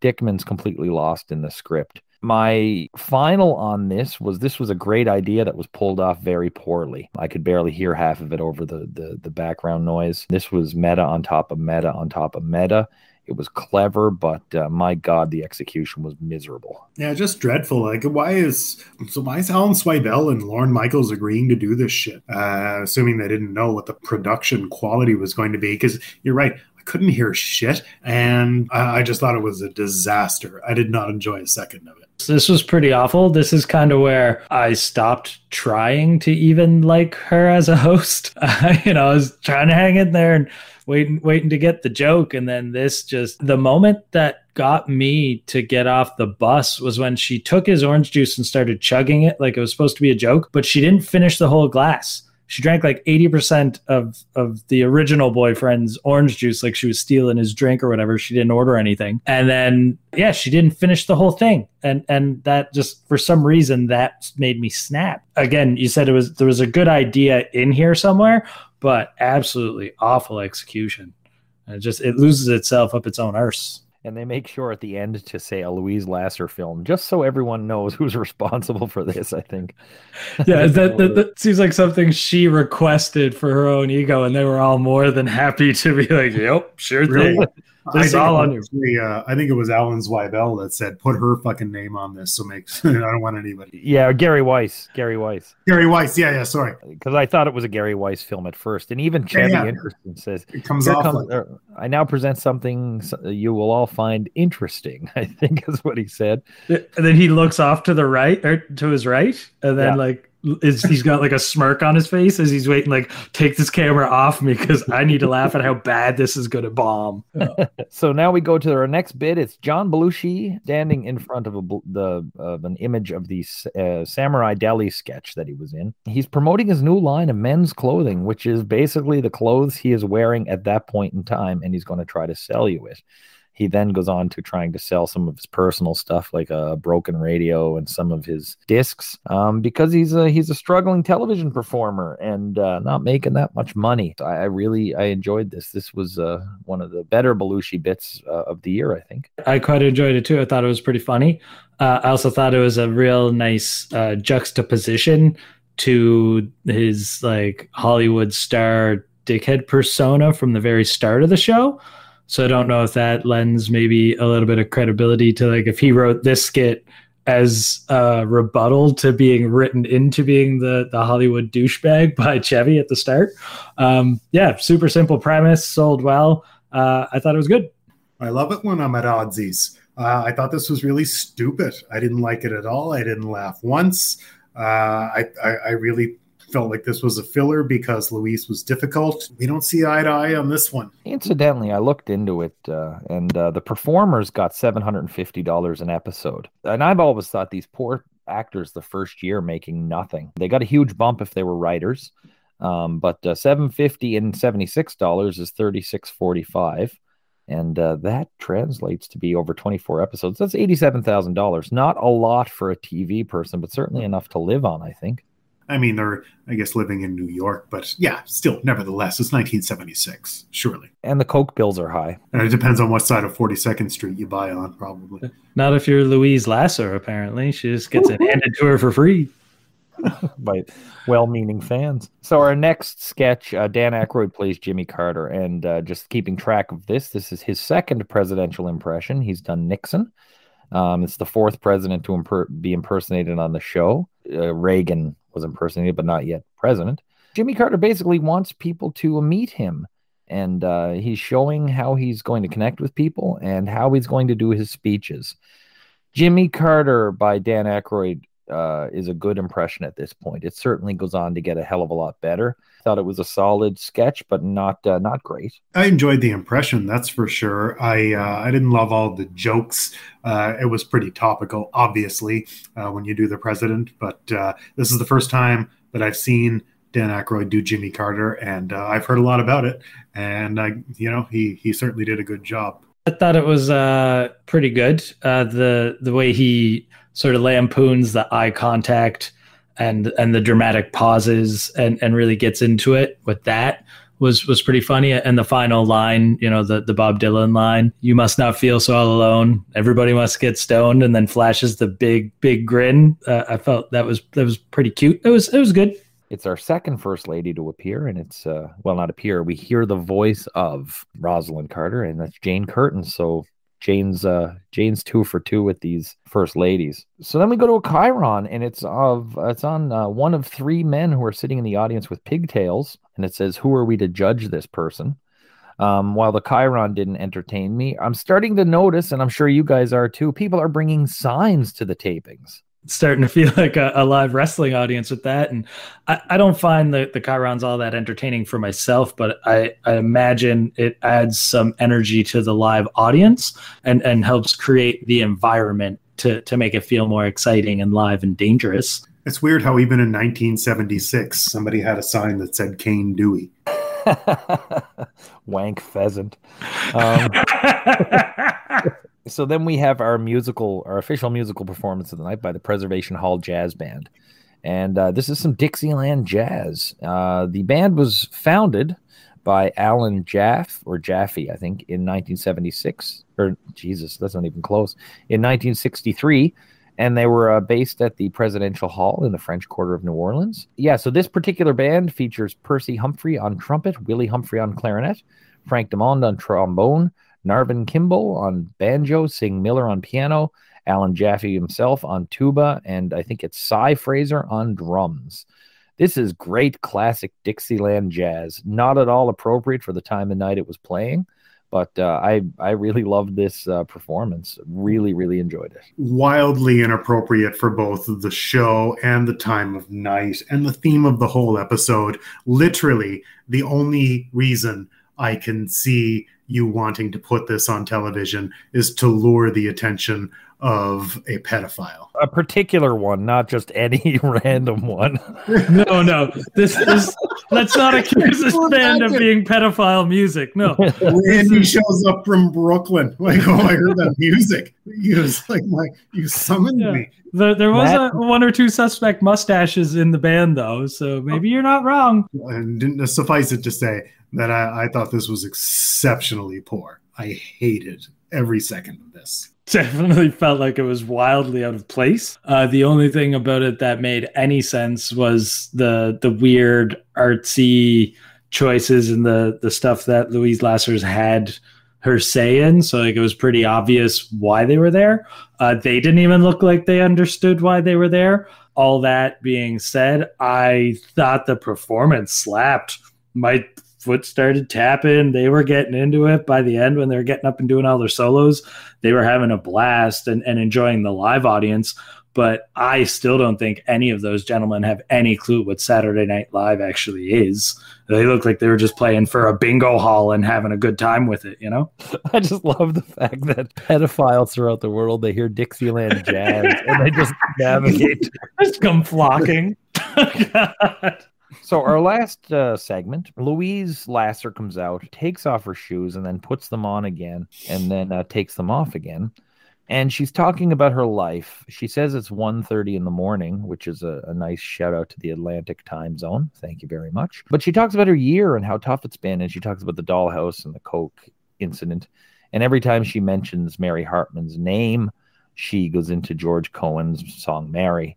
Dickman's completely lost in the script. My final on this was this was a great idea that was pulled off very poorly. I could barely hear half of it over the the, the background noise. This was meta on top of meta on top of meta. It was clever, but uh, my God, the execution was miserable. Yeah, just dreadful. Like, why is so? Why is Alan Zweibel and Lorne Michaels agreeing to do this shit? Uh, assuming they didn't know what the production quality was going to be. Because you're right, couldn't hear shit, and I, I just thought it was a disaster. I did not enjoy a second of it. this was pretty awful this is kind of where i stopped trying to even like her as a host *laughs* you know i was trying to hang in there and waiting waiting to get the joke and then this just the moment that got me to get off the bus was when she took his orange juice and started chugging it like it was supposed to be a joke but she didn't finish the whole glass she drank like 80% of of the original boyfriend's orange juice like she was stealing his drink or whatever. She didn't order anything. And then yeah she didn't finish the whole thing. And and that just for some reason that made me snap. Again you said it was there was a good idea in here somewhere but absolutely awful execution. And it just it loses itself up its own arse and they make sure at the end to say a Louise Lasser film, just so everyone knows *laughs* who's responsible for this. I think. Yeah, *laughs* that, that, that seems like something she requested for her own ego, and they were all more than happy to be like, "Yep, sure thing." *laughs* This think, all on you. the, uh, I think it was Alan Zweibel that said, "Put her fucking name on this." So makes *laughs* I don't want anybody. Yeah, Gary Weiss. Gary Weiss. Gary Weiss. Yeah, yeah. Sorry, Because I thought it was a Gary Weiss film at first, and even Yeah, Chevy yeah. Interesting says, it comes off comes- like er, I now present something you will all find interesting. *laughs* I think is what he said. And then he looks off to the right or to his right, and then Yeah. like is he's got like a smirk on his face as he's waiting, like, take this camera off me because I need to laugh at how bad this is gonna bomb. *laughs* So now we go to our next bit. It's John Belushi standing in front of a the of an image of the uh, Samurai Deli sketch that he was in. He's promoting his new line of men's clothing, which is basically the clothes he is wearing at that point in time, and he's going to try to sell you it. He then goes on to trying to sell some of his personal stuff, like a broken radio and some of his discs, um, because he's a he's a struggling television performer and uh, not making that much money. I, I really I enjoyed this. This was uh, one of the better Belushi bits uh, of the year, I think. I quite enjoyed it too. I thought it was pretty funny. Uh, I also thought it was a real nice uh, juxtaposition to his like Hollywood star dickhead persona from the very start of the show. So I don't know if that lends maybe a little bit of credibility to like if he wrote this skit as a rebuttal to being written into being the the Hollywood douchebag by Chevy at the start. Um, yeah, super simple premise, sold well. Uh, I thought it was good. I love it when I'm at oddsies. Uh, I thought this was really stupid. I didn't like it at all. I didn't laugh once. Uh, I, I, I really felt like this was a filler because Louise was difficult. We don't see eye to eye on this one. Incidentally, I looked into it, uh, and uh, the performers got seven hundred and fifty dollars an episode. And I've always thought these poor actors the first year making nothing. They got a huge bump if they were writers, um, but uh, seven fifty and seventy six dollars is thirty six forty five. And uh, that translates to be over 24 episodes. That's $87,000. Not a lot for a TV person, but certainly enough to live on, I think. I mean, they're, I guess, living in New York, but yeah, still, nevertheless, it's 1976, surely. And the Coke bills are high. And it depends on what side of 42nd Street you buy on, probably. Not if you're Louise Lasser, apparently. She just gets it handed to her for free. *laughs* by well-meaning fans. So our next sketch, uh, Dan Aykroyd plays Jimmy Carter, and uh, just keeping track of this, this is his second presidential impression. He's done Nixon. Um, it's the fourth president to imper- be impersonated on the show. Uh, Reagan was impersonated, but not yet president. Jimmy Carter basically wants people to meet him, and uh, he's showing how he's going to connect with people and how he's going to do his speeches. Jimmy Carter by Dan Aykroyd uh, is a good impression at this point. It certainly goes on to get a hell of a lot better. Thought it was a solid sketch, but not uh, not great. I enjoyed the impression, that's for sure. I uh, I didn't love all the jokes. Uh, it was pretty topical, obviously, uh, when you do the president. But uh, this is the first time that I've seen Dan Aykroyd do Jimmy Carter, and uh, I've heard a lot about it. And I, you know, he he certainly did a good job. I thought it was uh, pretty good. Uh, the the way he sort of lampoons the eye contact and and the dramatic pauses and and really gets into it with that was was pretty funny. And the final line, you know, the the Bob Dylan line, "You must not feel so all alone. Everybody must get stoned," and then flashes the big big grin. Uh, I felt that was that was pretty cute. It was it was good. It's our second first lady to appear, and it's uh, well, not appear. We hear the voice of Rosalynn Carter, and that's Jane Curtin. So Jane's uh, Jane's two for two with these first ladies. So then we go to a Chiron, and it's of it's on uh, one of three men who are sitting in the audience with pigtails, and it says, "Who are we to judge this person?" Um, while the Chiron didn't entertain me, I'm starting to notice, and I'm sure you guys are too. People are bringing signs to the tapings. Starting to feel *laughs* like a, a live wrestling audience with that. And I, I don't find the, the Chirons all that entertaining for myself, but I, I imagine it adds some energy to the live audience and, and helps create the environment to, to make it feel more exciting and live and dangerous. It's weird how even in 1976 somebody had a sign that said Kane Dewey. *laughs* Wank pheasant. Um, *laughs* so then we have our musical, our official musical performance of the night by the Preservation Hall Jazz Band. And uh, this is some Dixieland jazz. Uh, the band was founded by Alan Jaff or Jaffe, I think, in 1976. Or Jesus, that's not even close. In 1963, and they were uh, based at the Presidential Hall in the French Quarter of New Orleans. Yeah, so this particular band features Percy Humphrey on trumpet, Willie Humphrey on clarinet, Frank Demond on trombone, Narvin Kimball on banjo, Sing Miller on piano, Alan Jaffe himself on tuba, and I think it's Cie Frazier on drums. This is great classic Dixieland jazz. Not at all appropriate for the time of night it was playing, but uh, I I really loved this uh, performance. Really, really enjoyed it. Wildly inappropriate for both the show and the time of night and the theme of the whole episode. Literally, the only reason I can see you wanting to put this on television is to lure the attention of a pedophile. A particular one, not just any *laughs* random one. no, no. This is let's not *laughs* accuse this band of being pedophile music. No. Randy shows up from Brooklyn. Like, oh, I heard that music. He was like, my, you summoned yeah. me. The, there was a, one or two suspect mustaches in the band, though, so maybe oh. you're not wrong. And didn't suffice it to say that I, I thought this was exceptionally poor. I hated every second of this *laughs* definitely felt like it was wildly out of place. Uh, the only thing about it that made any sense was the the weird artsy choices and the the stuff that Louise Lasser's had her say in. So like it was pretty obvious why they were there. Uh, they didn't even look like they understood why they were there. All that being said, I thought the performance slapped. My foot started tapping. They were getting into it by the end when they were getting up and doing all their solos. They were having a blast and, and enjoying the live audience. But I still don't think any of those gentlemen have any clue what Saturday Night Live actually is. They look like they were just playing for a bingo hall and having a good time with it, you know? *laughs* I just love the fact that pedophiles throughout the world, they hear Dixieland jazz and they just *laughs* navigate. just come flocking. *laughs* Oh, God. So our last uh, segment, Louise Lasser comes out, takes off her shoes, and then puts them on again, and then uh, takes them off again. And she's talking about her life. She says it's 1.30 in the morning, which is a, a nice shout out to the Atlantic time zone. Thank you very much. But she talks about her year and how tough it's been, and she talks about the dollhouse and the coke incident. And every time she mentions Mary Hartman's name, she goes into George Cohan's song Mary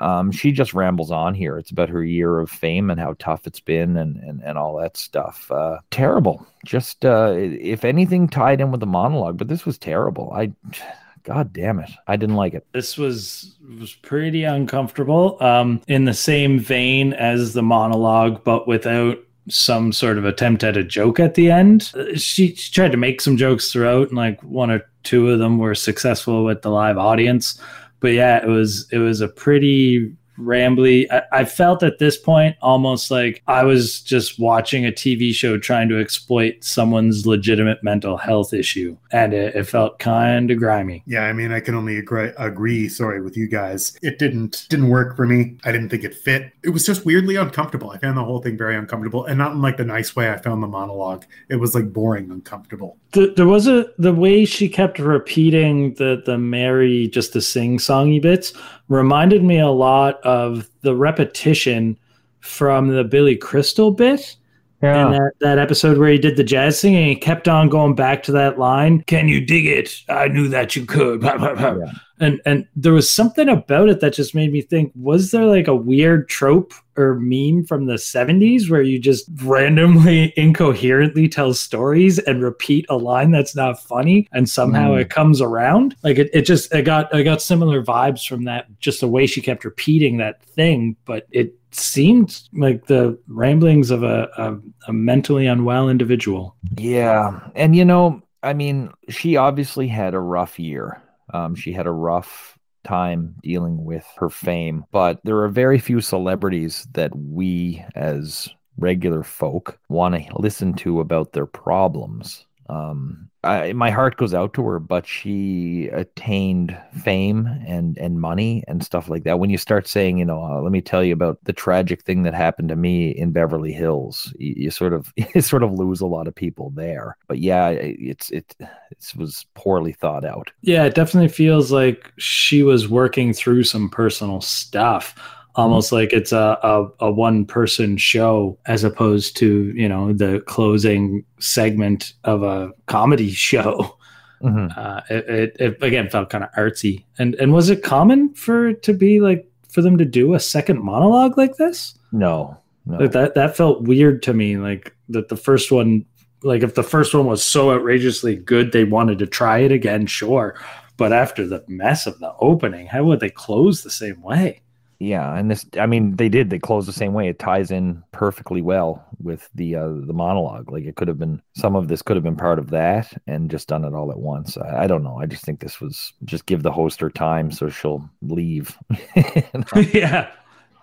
um, she just rambles on here. It's about her year of fame and how tough it's been and and, and all that stuff. Uh, terrible. Just uh, if anything tied in with the monologue, but this was terrible. I, *sighs* God damn it, I didn't like it. This was was pretty uncomfortable. Um, in the same vein as the monologue, but without some sort of attempt at a joke at the end. Uh, she, she tried to make some jokes throughout, and like one or two of them were successful with the live audience but yeah, it was it was a pretty rambly. I, I, felt at this point almost like I was just watching a TV show trying to exploit someone's legitimate mental health issue, and it, it felt kind of grimy. Yeah, I mean, I can only agree, agree. Sorry, with you guys, it didn't didn't work for me. I didn't think it fit. It was just weirdly uncomfortable. I found the whole thing very uncomfortable, and not in like the nice way I found the monologue. It was like boring, uncomfortable. The, there was a the way she kept repeating the the Mary just the sing songy bits reminded me a lot of the repetition from the Billy Crystal bit. Yeah. And that, that episode where he did the jazz singing, he kept on going back to that line. Can you dig it? I knew that you could. *laughs* Yeah and and there was something about it that just made me think was there like a weird trope or meme from the 70s where you just randomly *laughs* incoherently tell stories and repeat a line that's not funny and somehow mm. it comes around? Like it, it just i got i got similar vibes from that just the way she kept repeating that thing but it seemed like the ramblings of a, a, a mentally unwell individual. Yeah. And you know i mean she obviously had a rough year um, she had a rough time dealing with her fame, but there are very few celebrities that we as regular folk want to listen to about their problems. Um, I, my heart goes out to her, but she attained fame and and money and stuff like that. When you start saying, you know, uh, let me tell you about the tragic thing that happened to me in Beverly Hills, you, you, sort of *laughs* you sort of lose a lot of people there. But yeah, it's it it was poorly thought out. Yeah, it definitely feels like she was working through some personal stuff almost like it's a, a, a one person show as opposed to you know the closing segment of a comedy *laughs* show. Mm-hmm. Uh, it, it, it, again felt kind of artsy. And and was it common for to be like for them to do a second monologue like this? No, no. Like that that felt weird to me. Like that the first one, like if the first one was so outrageously good, they wanted to try it again, sure. But after the mess of the opening, how would they close the same way? Yeah, and this I mean they did they closed the same way. It ties in perfectly well with the uh, the monologue. Like it could have been some of this could have been part of that and just done it all at once. I, I don't know. I just think this was just give the host her time so she'll leave. *laughs* *laughs* yeah.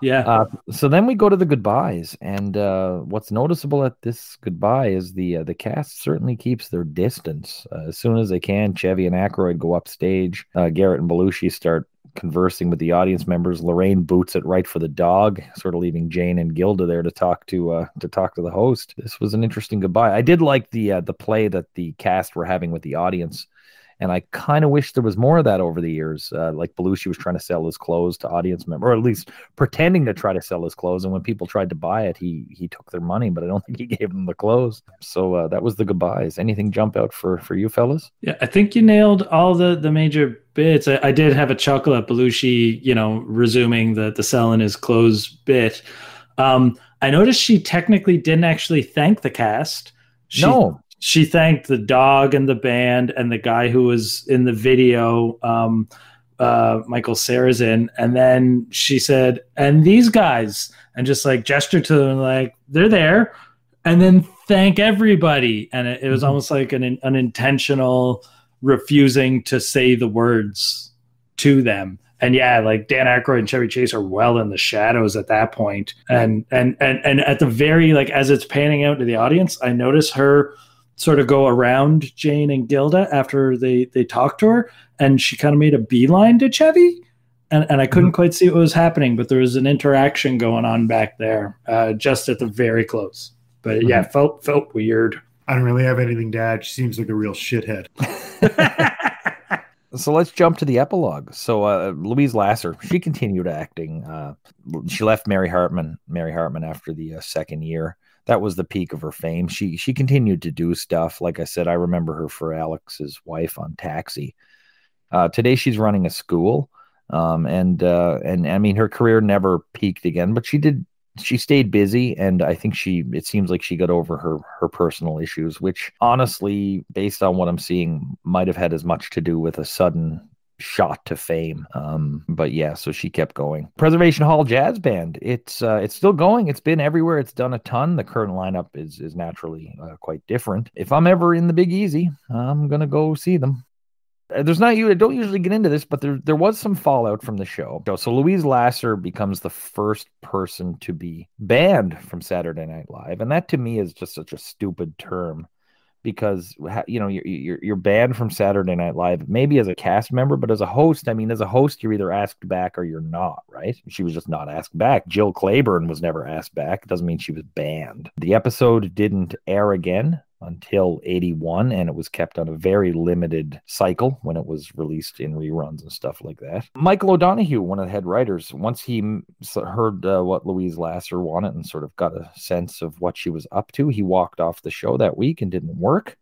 Yeah. Uh, so then we go to the goodbyes, and uh, what's noticeable at this goodbye is the uh, the cast certainly keeps their distance uh, as soon as they can. Chevy and Aykroyd go up stage. Uh, Garrett and Belushi start conversing with the audience members. Laraine boots it right for the dog, sort of leaving Jane and Gilda there to talk to uh, to talk to the host. This was an interesting goodbye. I did like the uh, the play that the cast were having with the audience and I kind of wish there was more of that over the years. Uh, like Belushi was trying to sell his clothes to audience members, or at least pretending to try to sell his clothes. And when people tried to buy it, he he took their money, but I don't *laughs* think he gave them the clothes. So uh, that was the goodbyes. Anything jump out for for you fellas? Yeah, I think you nailed all the the major bits. I, I did have a chuckle at Belushi, you know, resuming the the selling his clothes bit. Um, I noticed she technically didn't actually thank the cast. She, no, she thanked the dog and the band and the guy who was in the video, um, uh, Michael Sarrazin. And then she said, and these guys, and just like gestured to them, like, they're there. And then thank everybody. And it, it was mm-hmm. almost like an unintentional refusing to say the words to them and yeah, like Dan Aykroyd and Chevy Chase are well in the shadows at that point. And and and and at the very like as it's panning out to the audience, I notice her sort of go around Jane and Gilda after they they talked to her, and she kind of made a beeline to Chevy, and and I couldn't mm-hmm. quite see what was happening, but there was an interaction going on back there, uh, just at the very close. But mm-hmm. yeah, felt felt weird. I don't really have anything to add. She seems like a real shithead. *laughs* so let's jump to the epilogue. So uh, Louise Lasser, she continued acting. Uh, she left Mary Hartman, Mary Hartman after the uh, second year that was the peak of her fame. She she continued to do stuff. Like I said, I remember her for Alex's wife on Taxi. Uh, today she's running a school, um, and uh, and I mean her career never peaked again, but she did. She stayed busy, and I think she. It seems like she got over her her personal issues, which honestly, based on what I'm seeing, might have had as much to do with a sudden shot to fame. Um, but yeah, so she kept going. Preservation Hall Jazz Band. It's uh, it's still going. It's been everywhere. It's done a ton. The current lineup is is naturally uh, quite different. If I'm ever in the Big Easy, I'm gonna go see them. Uh, there's not you I don't usually get into this, but there there was some fallout from the show. So Louise Lasser becomes the first person to be banned from Saturday Night Live, and that to me is just such a stupid term because you know you're, you're, you're banned from Saturday Night Live, maybe as a cast member, but as a host, I mean, as a host, you're either asked back or you're not, right? She was just not asked back. Jill Clayburgh was never asked back. It doesn't mean she was banned. The episode didn't air again until 81 and it was kept on a very limited cycle when it was released in reruns and stuff like that michael o'donoghue one of the head writers once he heard uh, what louise lasser wanted and sort of got a sense of what she was up to he walked off the show that week and didn't work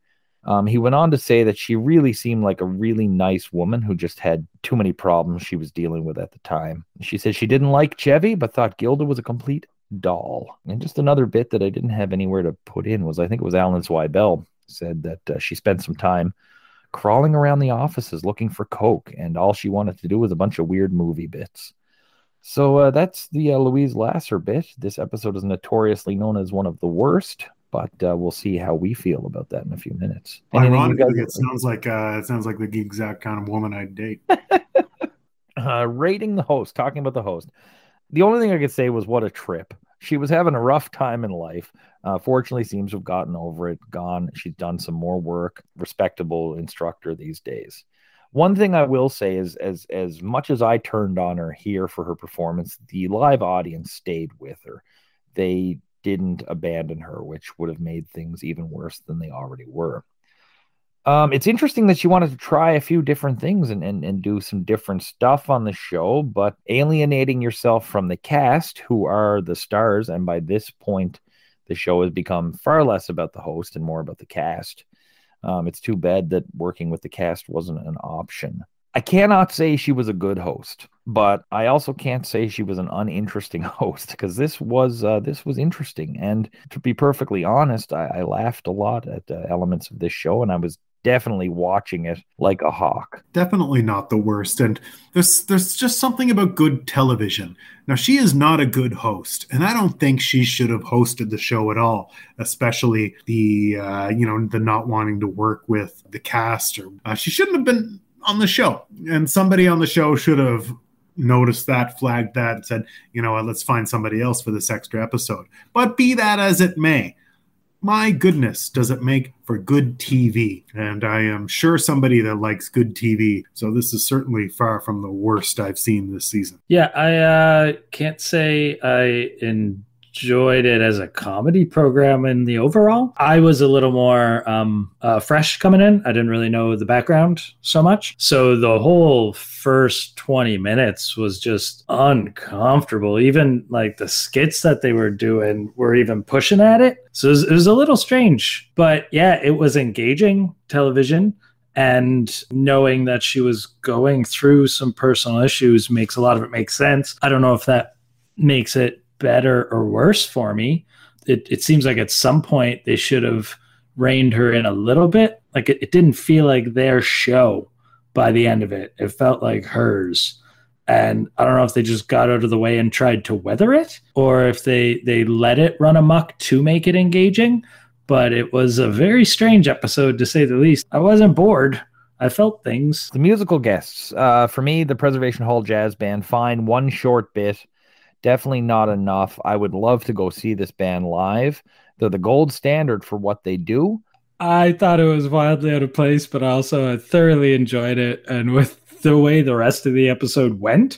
um, he went on to say that she really seemed like a really nice woman who just had too many problems she was dealing with at the time. She said she didn't like Chevy, but thought Gilda was a complete doll. And just another bit that I didn't have anywhere to put in was I think it was Alan Zweibel said that uh, she spent some time crawling around the offices looking for coke, and all she wanted to do was a bunch of weird movie bits. So uh, that's the uh, Louise Lasser bit. This episode is notoriously known as one of the worst, but uh, we'll see how we feel about that in a few minutes. Ironically, it sounds like uh, it sounds like the exact kind of woman I'd date. *laughs* Uh, rating the host, talking about the host the only thing I could say was what a trip. She was having a rough time in life. Uh, fortunately, seems to have gotten over it. Gone. She's done some more work. Respectable instructor these days. One thing I will say is, as as much as I turned on her here for her performance, the live audience stayed with her. They didn't abandon her, which would have made things even worse than they already were. Um, it's interesting that she wanted to try a few different things and, and, and do some different stuff on the show, but alienating yourself from the cast, who are the stars, and by this point, the show has become far less about the host and more about the cast. Um, it's too bad that working with the cast wasn't an option. I cannot say she was a good host, but I also can't say she was an uninteresting *laughs* host because this was uh, this was interesting. And to be perfectly honest, I, I laughed a lot at uh, elements of this show, and I was definitely watching it like a hawk. Definitely not the worst. And there's there's just something about good television. Now she is not a good host, and I don't think she should have hosted the show at all. Especially the uh, you know the not wanting to work with the cast, or uh, she shouldn't have been on the show. And somebody on the show should have noticed that, flagged that, and said, you know let's find somebody else for this extra episode. But be that as it may, my goodness, does it make for good TV? And I am sure somebody that likes good TV. So this is certainly far from the worst I've seen this season. Yeah, I uh, can't say I in enjoyed it as a comedy program in the overall. I was a little more um, uh, fresh coming in. I didn't really know the background so much. So the whole first 20 minutes was just uncomfortable. Even like the skits that they were doing were even pushing at it. So it was, it was a little strange. But yeah, it was engaging television and knowing that she was going through some personal issues makes a lot of it make sense. I don't know if that makes it better or worse for me. It, it seems like at some point they should have reined her in a little bit. Like it, it didn't feel like their show by the end of it. It felt like hers. And I don't know if they just got out of the way and tried to weather it, or if they they let it run amok to make it engaging. But it was a very strange episode to say the least. I wasn't bored. I felt things. The musical guests, uh, for me, the Preservation Hall Jazz Band, fine, one short bit definitely not enough. I would love to go see this band live. They're the gold standard for what they do. I thought it was wildly out of place, but also I thoroughly enjoyed it. And with the way the rest of the episode went,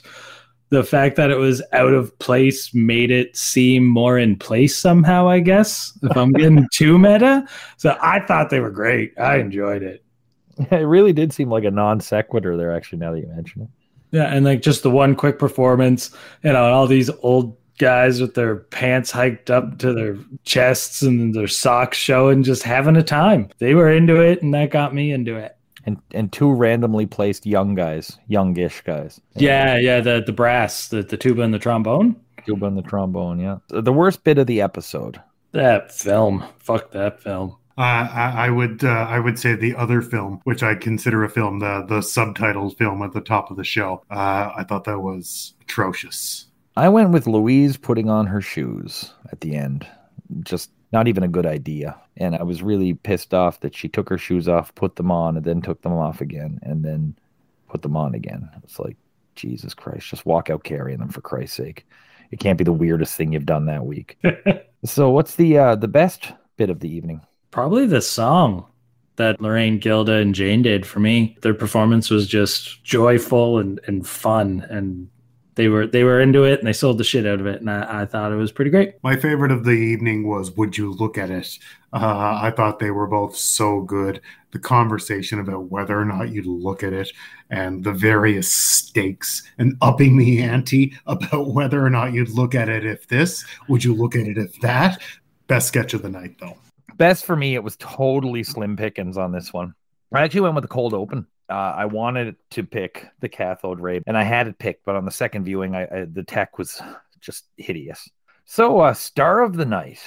the fact that it was out of place made it seem more in place somehow, I guess, if I'm getting *laughs* too meta. So I thought they were great. I enjoyed it. *laughs* It really did seem like a non sequitur there, actually, now that you mention it. Yeah, and like just the one quick performance, you know, all these old guys with their pants hiked up to their chests and their socks showing, just having a time. They were into it, and that got me into it. And and two randomly placed young guys, youngish guys. Yeah, yeah, the the brass, the the tuba and the trombone. Tuba and the trombone. Yeah, the worst bit of the episode. That film. Fuck that film. Uh, I, I, would uh, I would say the other film, which I consider a film, the the subtitled film at the top of the show. Uh, I thought that was atrocious. I went with Louise putting on her shoes at the end. Just not even a good idea. And I was really pissed off that she took her shoes off, put them on, and then took them off again, and then put them on again. It's like Jesus Christ, just walk out carrying them for Christ's sake. It can't be the weirdest thing you've done that week. *laughs* so, what's the uh, the best bit of the evening? Probably the song that Laraine, Gilda, and Jane did for me. Their performance was just joyful and, and fun, and they were they were into it and they sold the shit out of it, and I, I thought it was pretty great. My favorite of the evening was "Would You Look at It." Uh, I thought they were both so good. The conversation about whether or not you'd look at it, and the various stakes, and upping the ante about whether or not you'd look at it if this, would you look at it if that. Best sketch of the night, though best for me, it was totally slim pickings on this one. I actually went with the cold open. Uh, I wanted to pick the cathode ray, and I had it picked, but on the second viewing, I, I the tech was just hideous. So, uh, star of the night.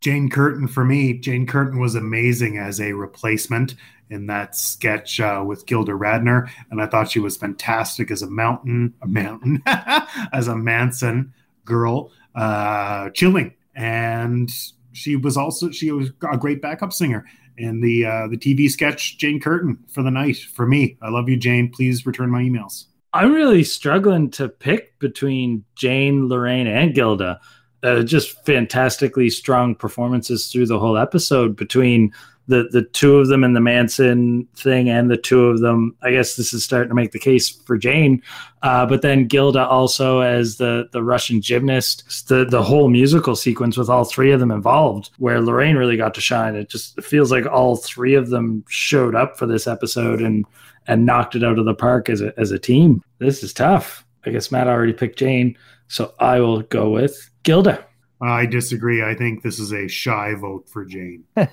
Jane Curtin for me. Jane Curtin was amazing as a replacement in that sketch uh, with Gilda Radner, and I thought she was fantastic as a mountain, a mountain, *laughs* as a Manson girl, uh, chilling and she was also she was a great backup singer in the uh, the TV sketch Jane Curtin for the night. For me, I love you, Jane. Please return my emails. I'm really struggling to pick between Jane, Laraine, and Gilda. Uh, just fantastically strong performances through the whole episode between the the two of them in the Manson thing, and the two of them. I guess this is starting to make the case for Jane, uh, but then Gilda also as the the Russian gymnast. The the whole musical sequence with all three of them involved, where Laraine really got to shine. It just feels like all three of them showed up for this episode and and knocked it out of the park as a as a team. This is tough. I guess Matt already picked Jane, so I will go with Gilda. I disagree. I think this is a shy vote for Jane. *laughs* *laughs* it,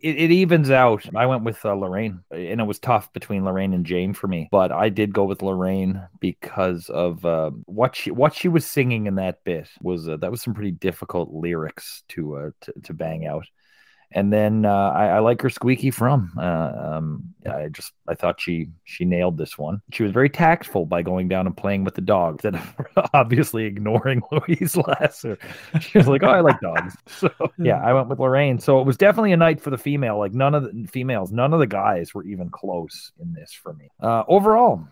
it, evens out. I went with uh, Laraine, and it was tough between Laraine and Jane for me. But I did go with Laraine because of uh, what she what she was singing in that bit was uh, that was some pretty difficult lyrics to uh, to, to bang out and then uh, I, I, like her squeaky from. Uh, um, I just I thought she she nailed this one. She was very tactful by going down and playing with the dog instead of *laughs* obviously ignoring *laughs* Louise Lasser. She was like, "Oh, I like dogs." *laughs* So yeah, I went with Laraine. So it was definitely a night for the female. Like none of the females, none of the guys were even close in this for me. Uh, overall,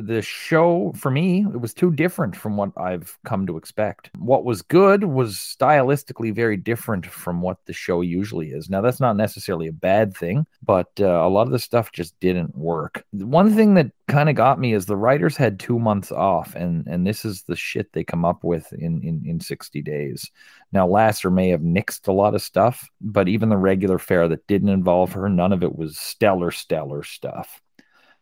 the show for me it was too different from what i've come to expect. What was good was stylistically very different from what the show usually is. Now that's not necessarily a bad thing but uh, a lot of the stuff just didn't work. One thing that kind of got me is the writers had two months off and and this is the shit they come up with in in, in 60 days. Now lasser may have nixed a lot of stuff but even the regular fare that didn't involve her none of it was stellar stellar stuff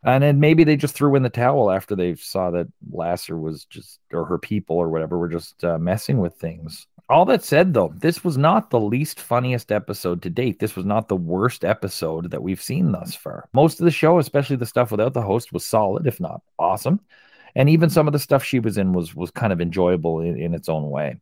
and then maybe they just threw in the towel after they saw that Lasser was just, or her people or whatever, were just uh, messing with things. All that said, though, this was not the least funniest episode to date. This was not the worst episode that we've seen thus far. Most of the show, especially the stuff without the host, was solid, if not awesome. And even some of the stuff she was in was was kind of enjoyable in, in its own way.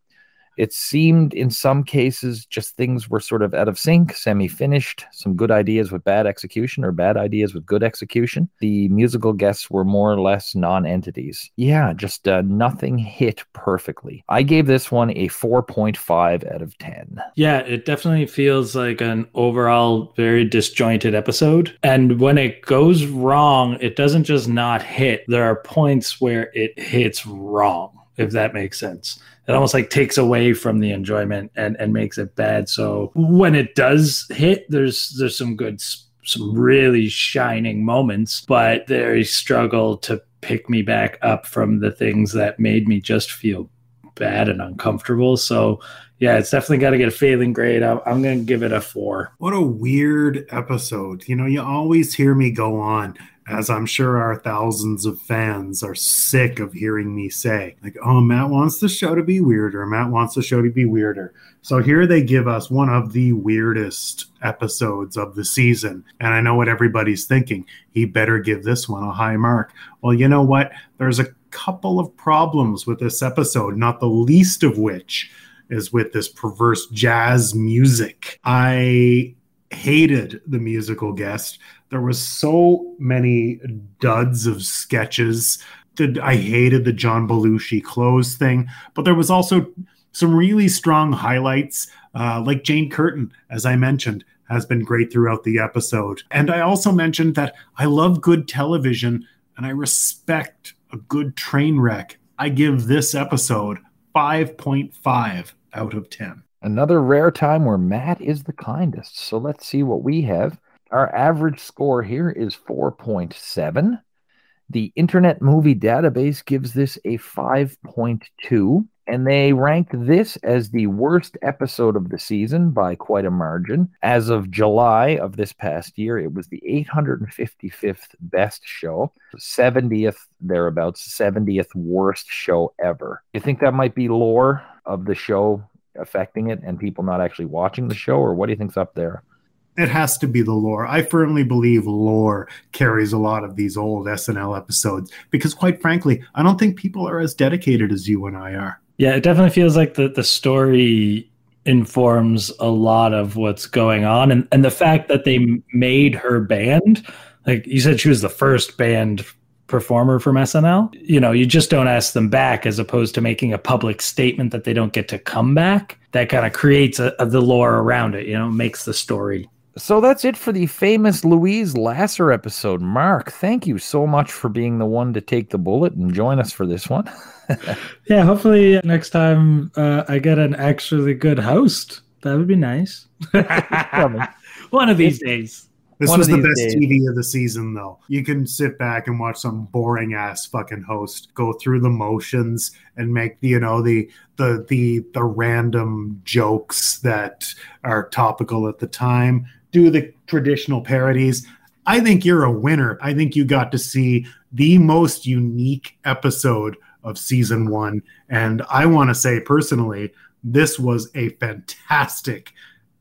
It seemed in some cases just things were sort of out of sync, semi finished, some good ideas with bad execution or bad ideas with good execution. The musical guests were more or less non entities. Yeah, just uh, nothing hit perfectly. I gave this one a 4.5 out of 10. Yeah, it definitely feels like an overall very disjointed episode. And when it goes wrong, it doesn't just not hit, there are points where it hits wrong, if that makes sense it almost like takes away from the enjoyment and and makes it bad. So when it does hit, there's there's some good some really shining moments, but they struggle to pick me back up from the things that made me just feel bad and uncomfortable. So yeah, it's definitely got to get a failing grade. I'm, I'm going to give it a four. What a weird episode. You know, you always hear me go on as I'm sure our thousands of fans are sick of hearing me say, like, oh, Matt wants the show to be weirder. Matt wants the show to be weirder. So here they give us one of the weirdest episodes of the season. And I know what everybody's thinking. He better give this one a high mark. Well, you know what? There's a couple of problems with this episode, not the least of which is with this perverse jazz music. I hated the musical guest there was so many duds of sketches. That I hated the John Belushi clothes thing, but there was also some really strong highlights, uh, like Jane Curtin, as I mentioned, has been great throughout the episode. And I also mentioned that I love good television and I respect a good train wreck. I give this episode 5.5 out of 10. Another rare time where Matt is the kindest. So let's see what we have. Our average score here is 4.7. The Internet Movie Database gives this a 5.2, and they rank this as the worst episode of the season by quite a margin. As of July of this past year, it was the 855th best show, 70th thereabouts, 70th worst show ever. You think that might be lore of the show affecting it and people not actually watching the show, or what do you think's up there? it has to be the lore. I firmly believe lore carries a lot of these old SNL episodes because, quite frankly, I don't think people are as dedicated as you and I are. Yeah, it definitely feels like the the story informs a lot of what's going on, and and the fact that they made her band, like you said, she was the first band performer from SNL. You know, you just don't ask them back as opposed to making a public statement that they don't get to come back. That kind of creates a, a, the lore around it. You know, makes the story so that's it for the famous Louise Lasser episode. Mark, thank you so much for being the one to take the bullet and join us for this one. *laughs* yeah, hopefully next time uh, I get an actually good host. That would be nice. *laughs* One of these days. This One was the best days. TV of the season, though. You can sit back and watch some boring ass fucking host go through the motions and make the, you know the the the the random jokes that are topical at the time. Do the traditional parodies. I think you're a winner. I think you got to see the most unique episode of season one, and I want to say personally, this was a fantastic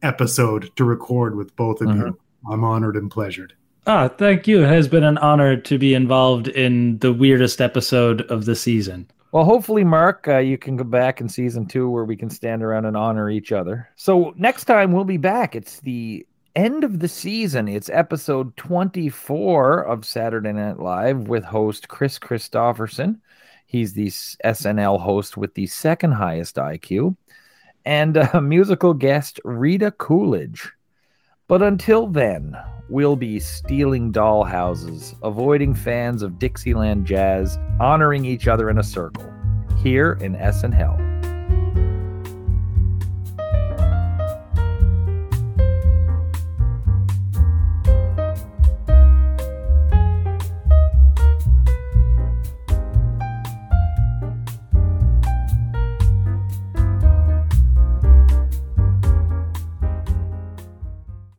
episode to record with both of mm-hmm. you. I'm honored and pleasured. Ah, thank you. It has been an honor to be involved in the weirdest episode of the season. Well, hopefully, Mark, uh, you can go back in season two where we can stand around and honor each other. So next time we'll be back. It's the end of the season. It's episode 24 of Saturday Night Live with host Kris Kristofferson. He's the SNL host with the second highest IQ, and uh, *laughs* musical guest Rita Coolidge. But until then, we'll be stealing dollhouses, avoiding fans of Dixieland jazz, honoring each other in a circle here in SNL.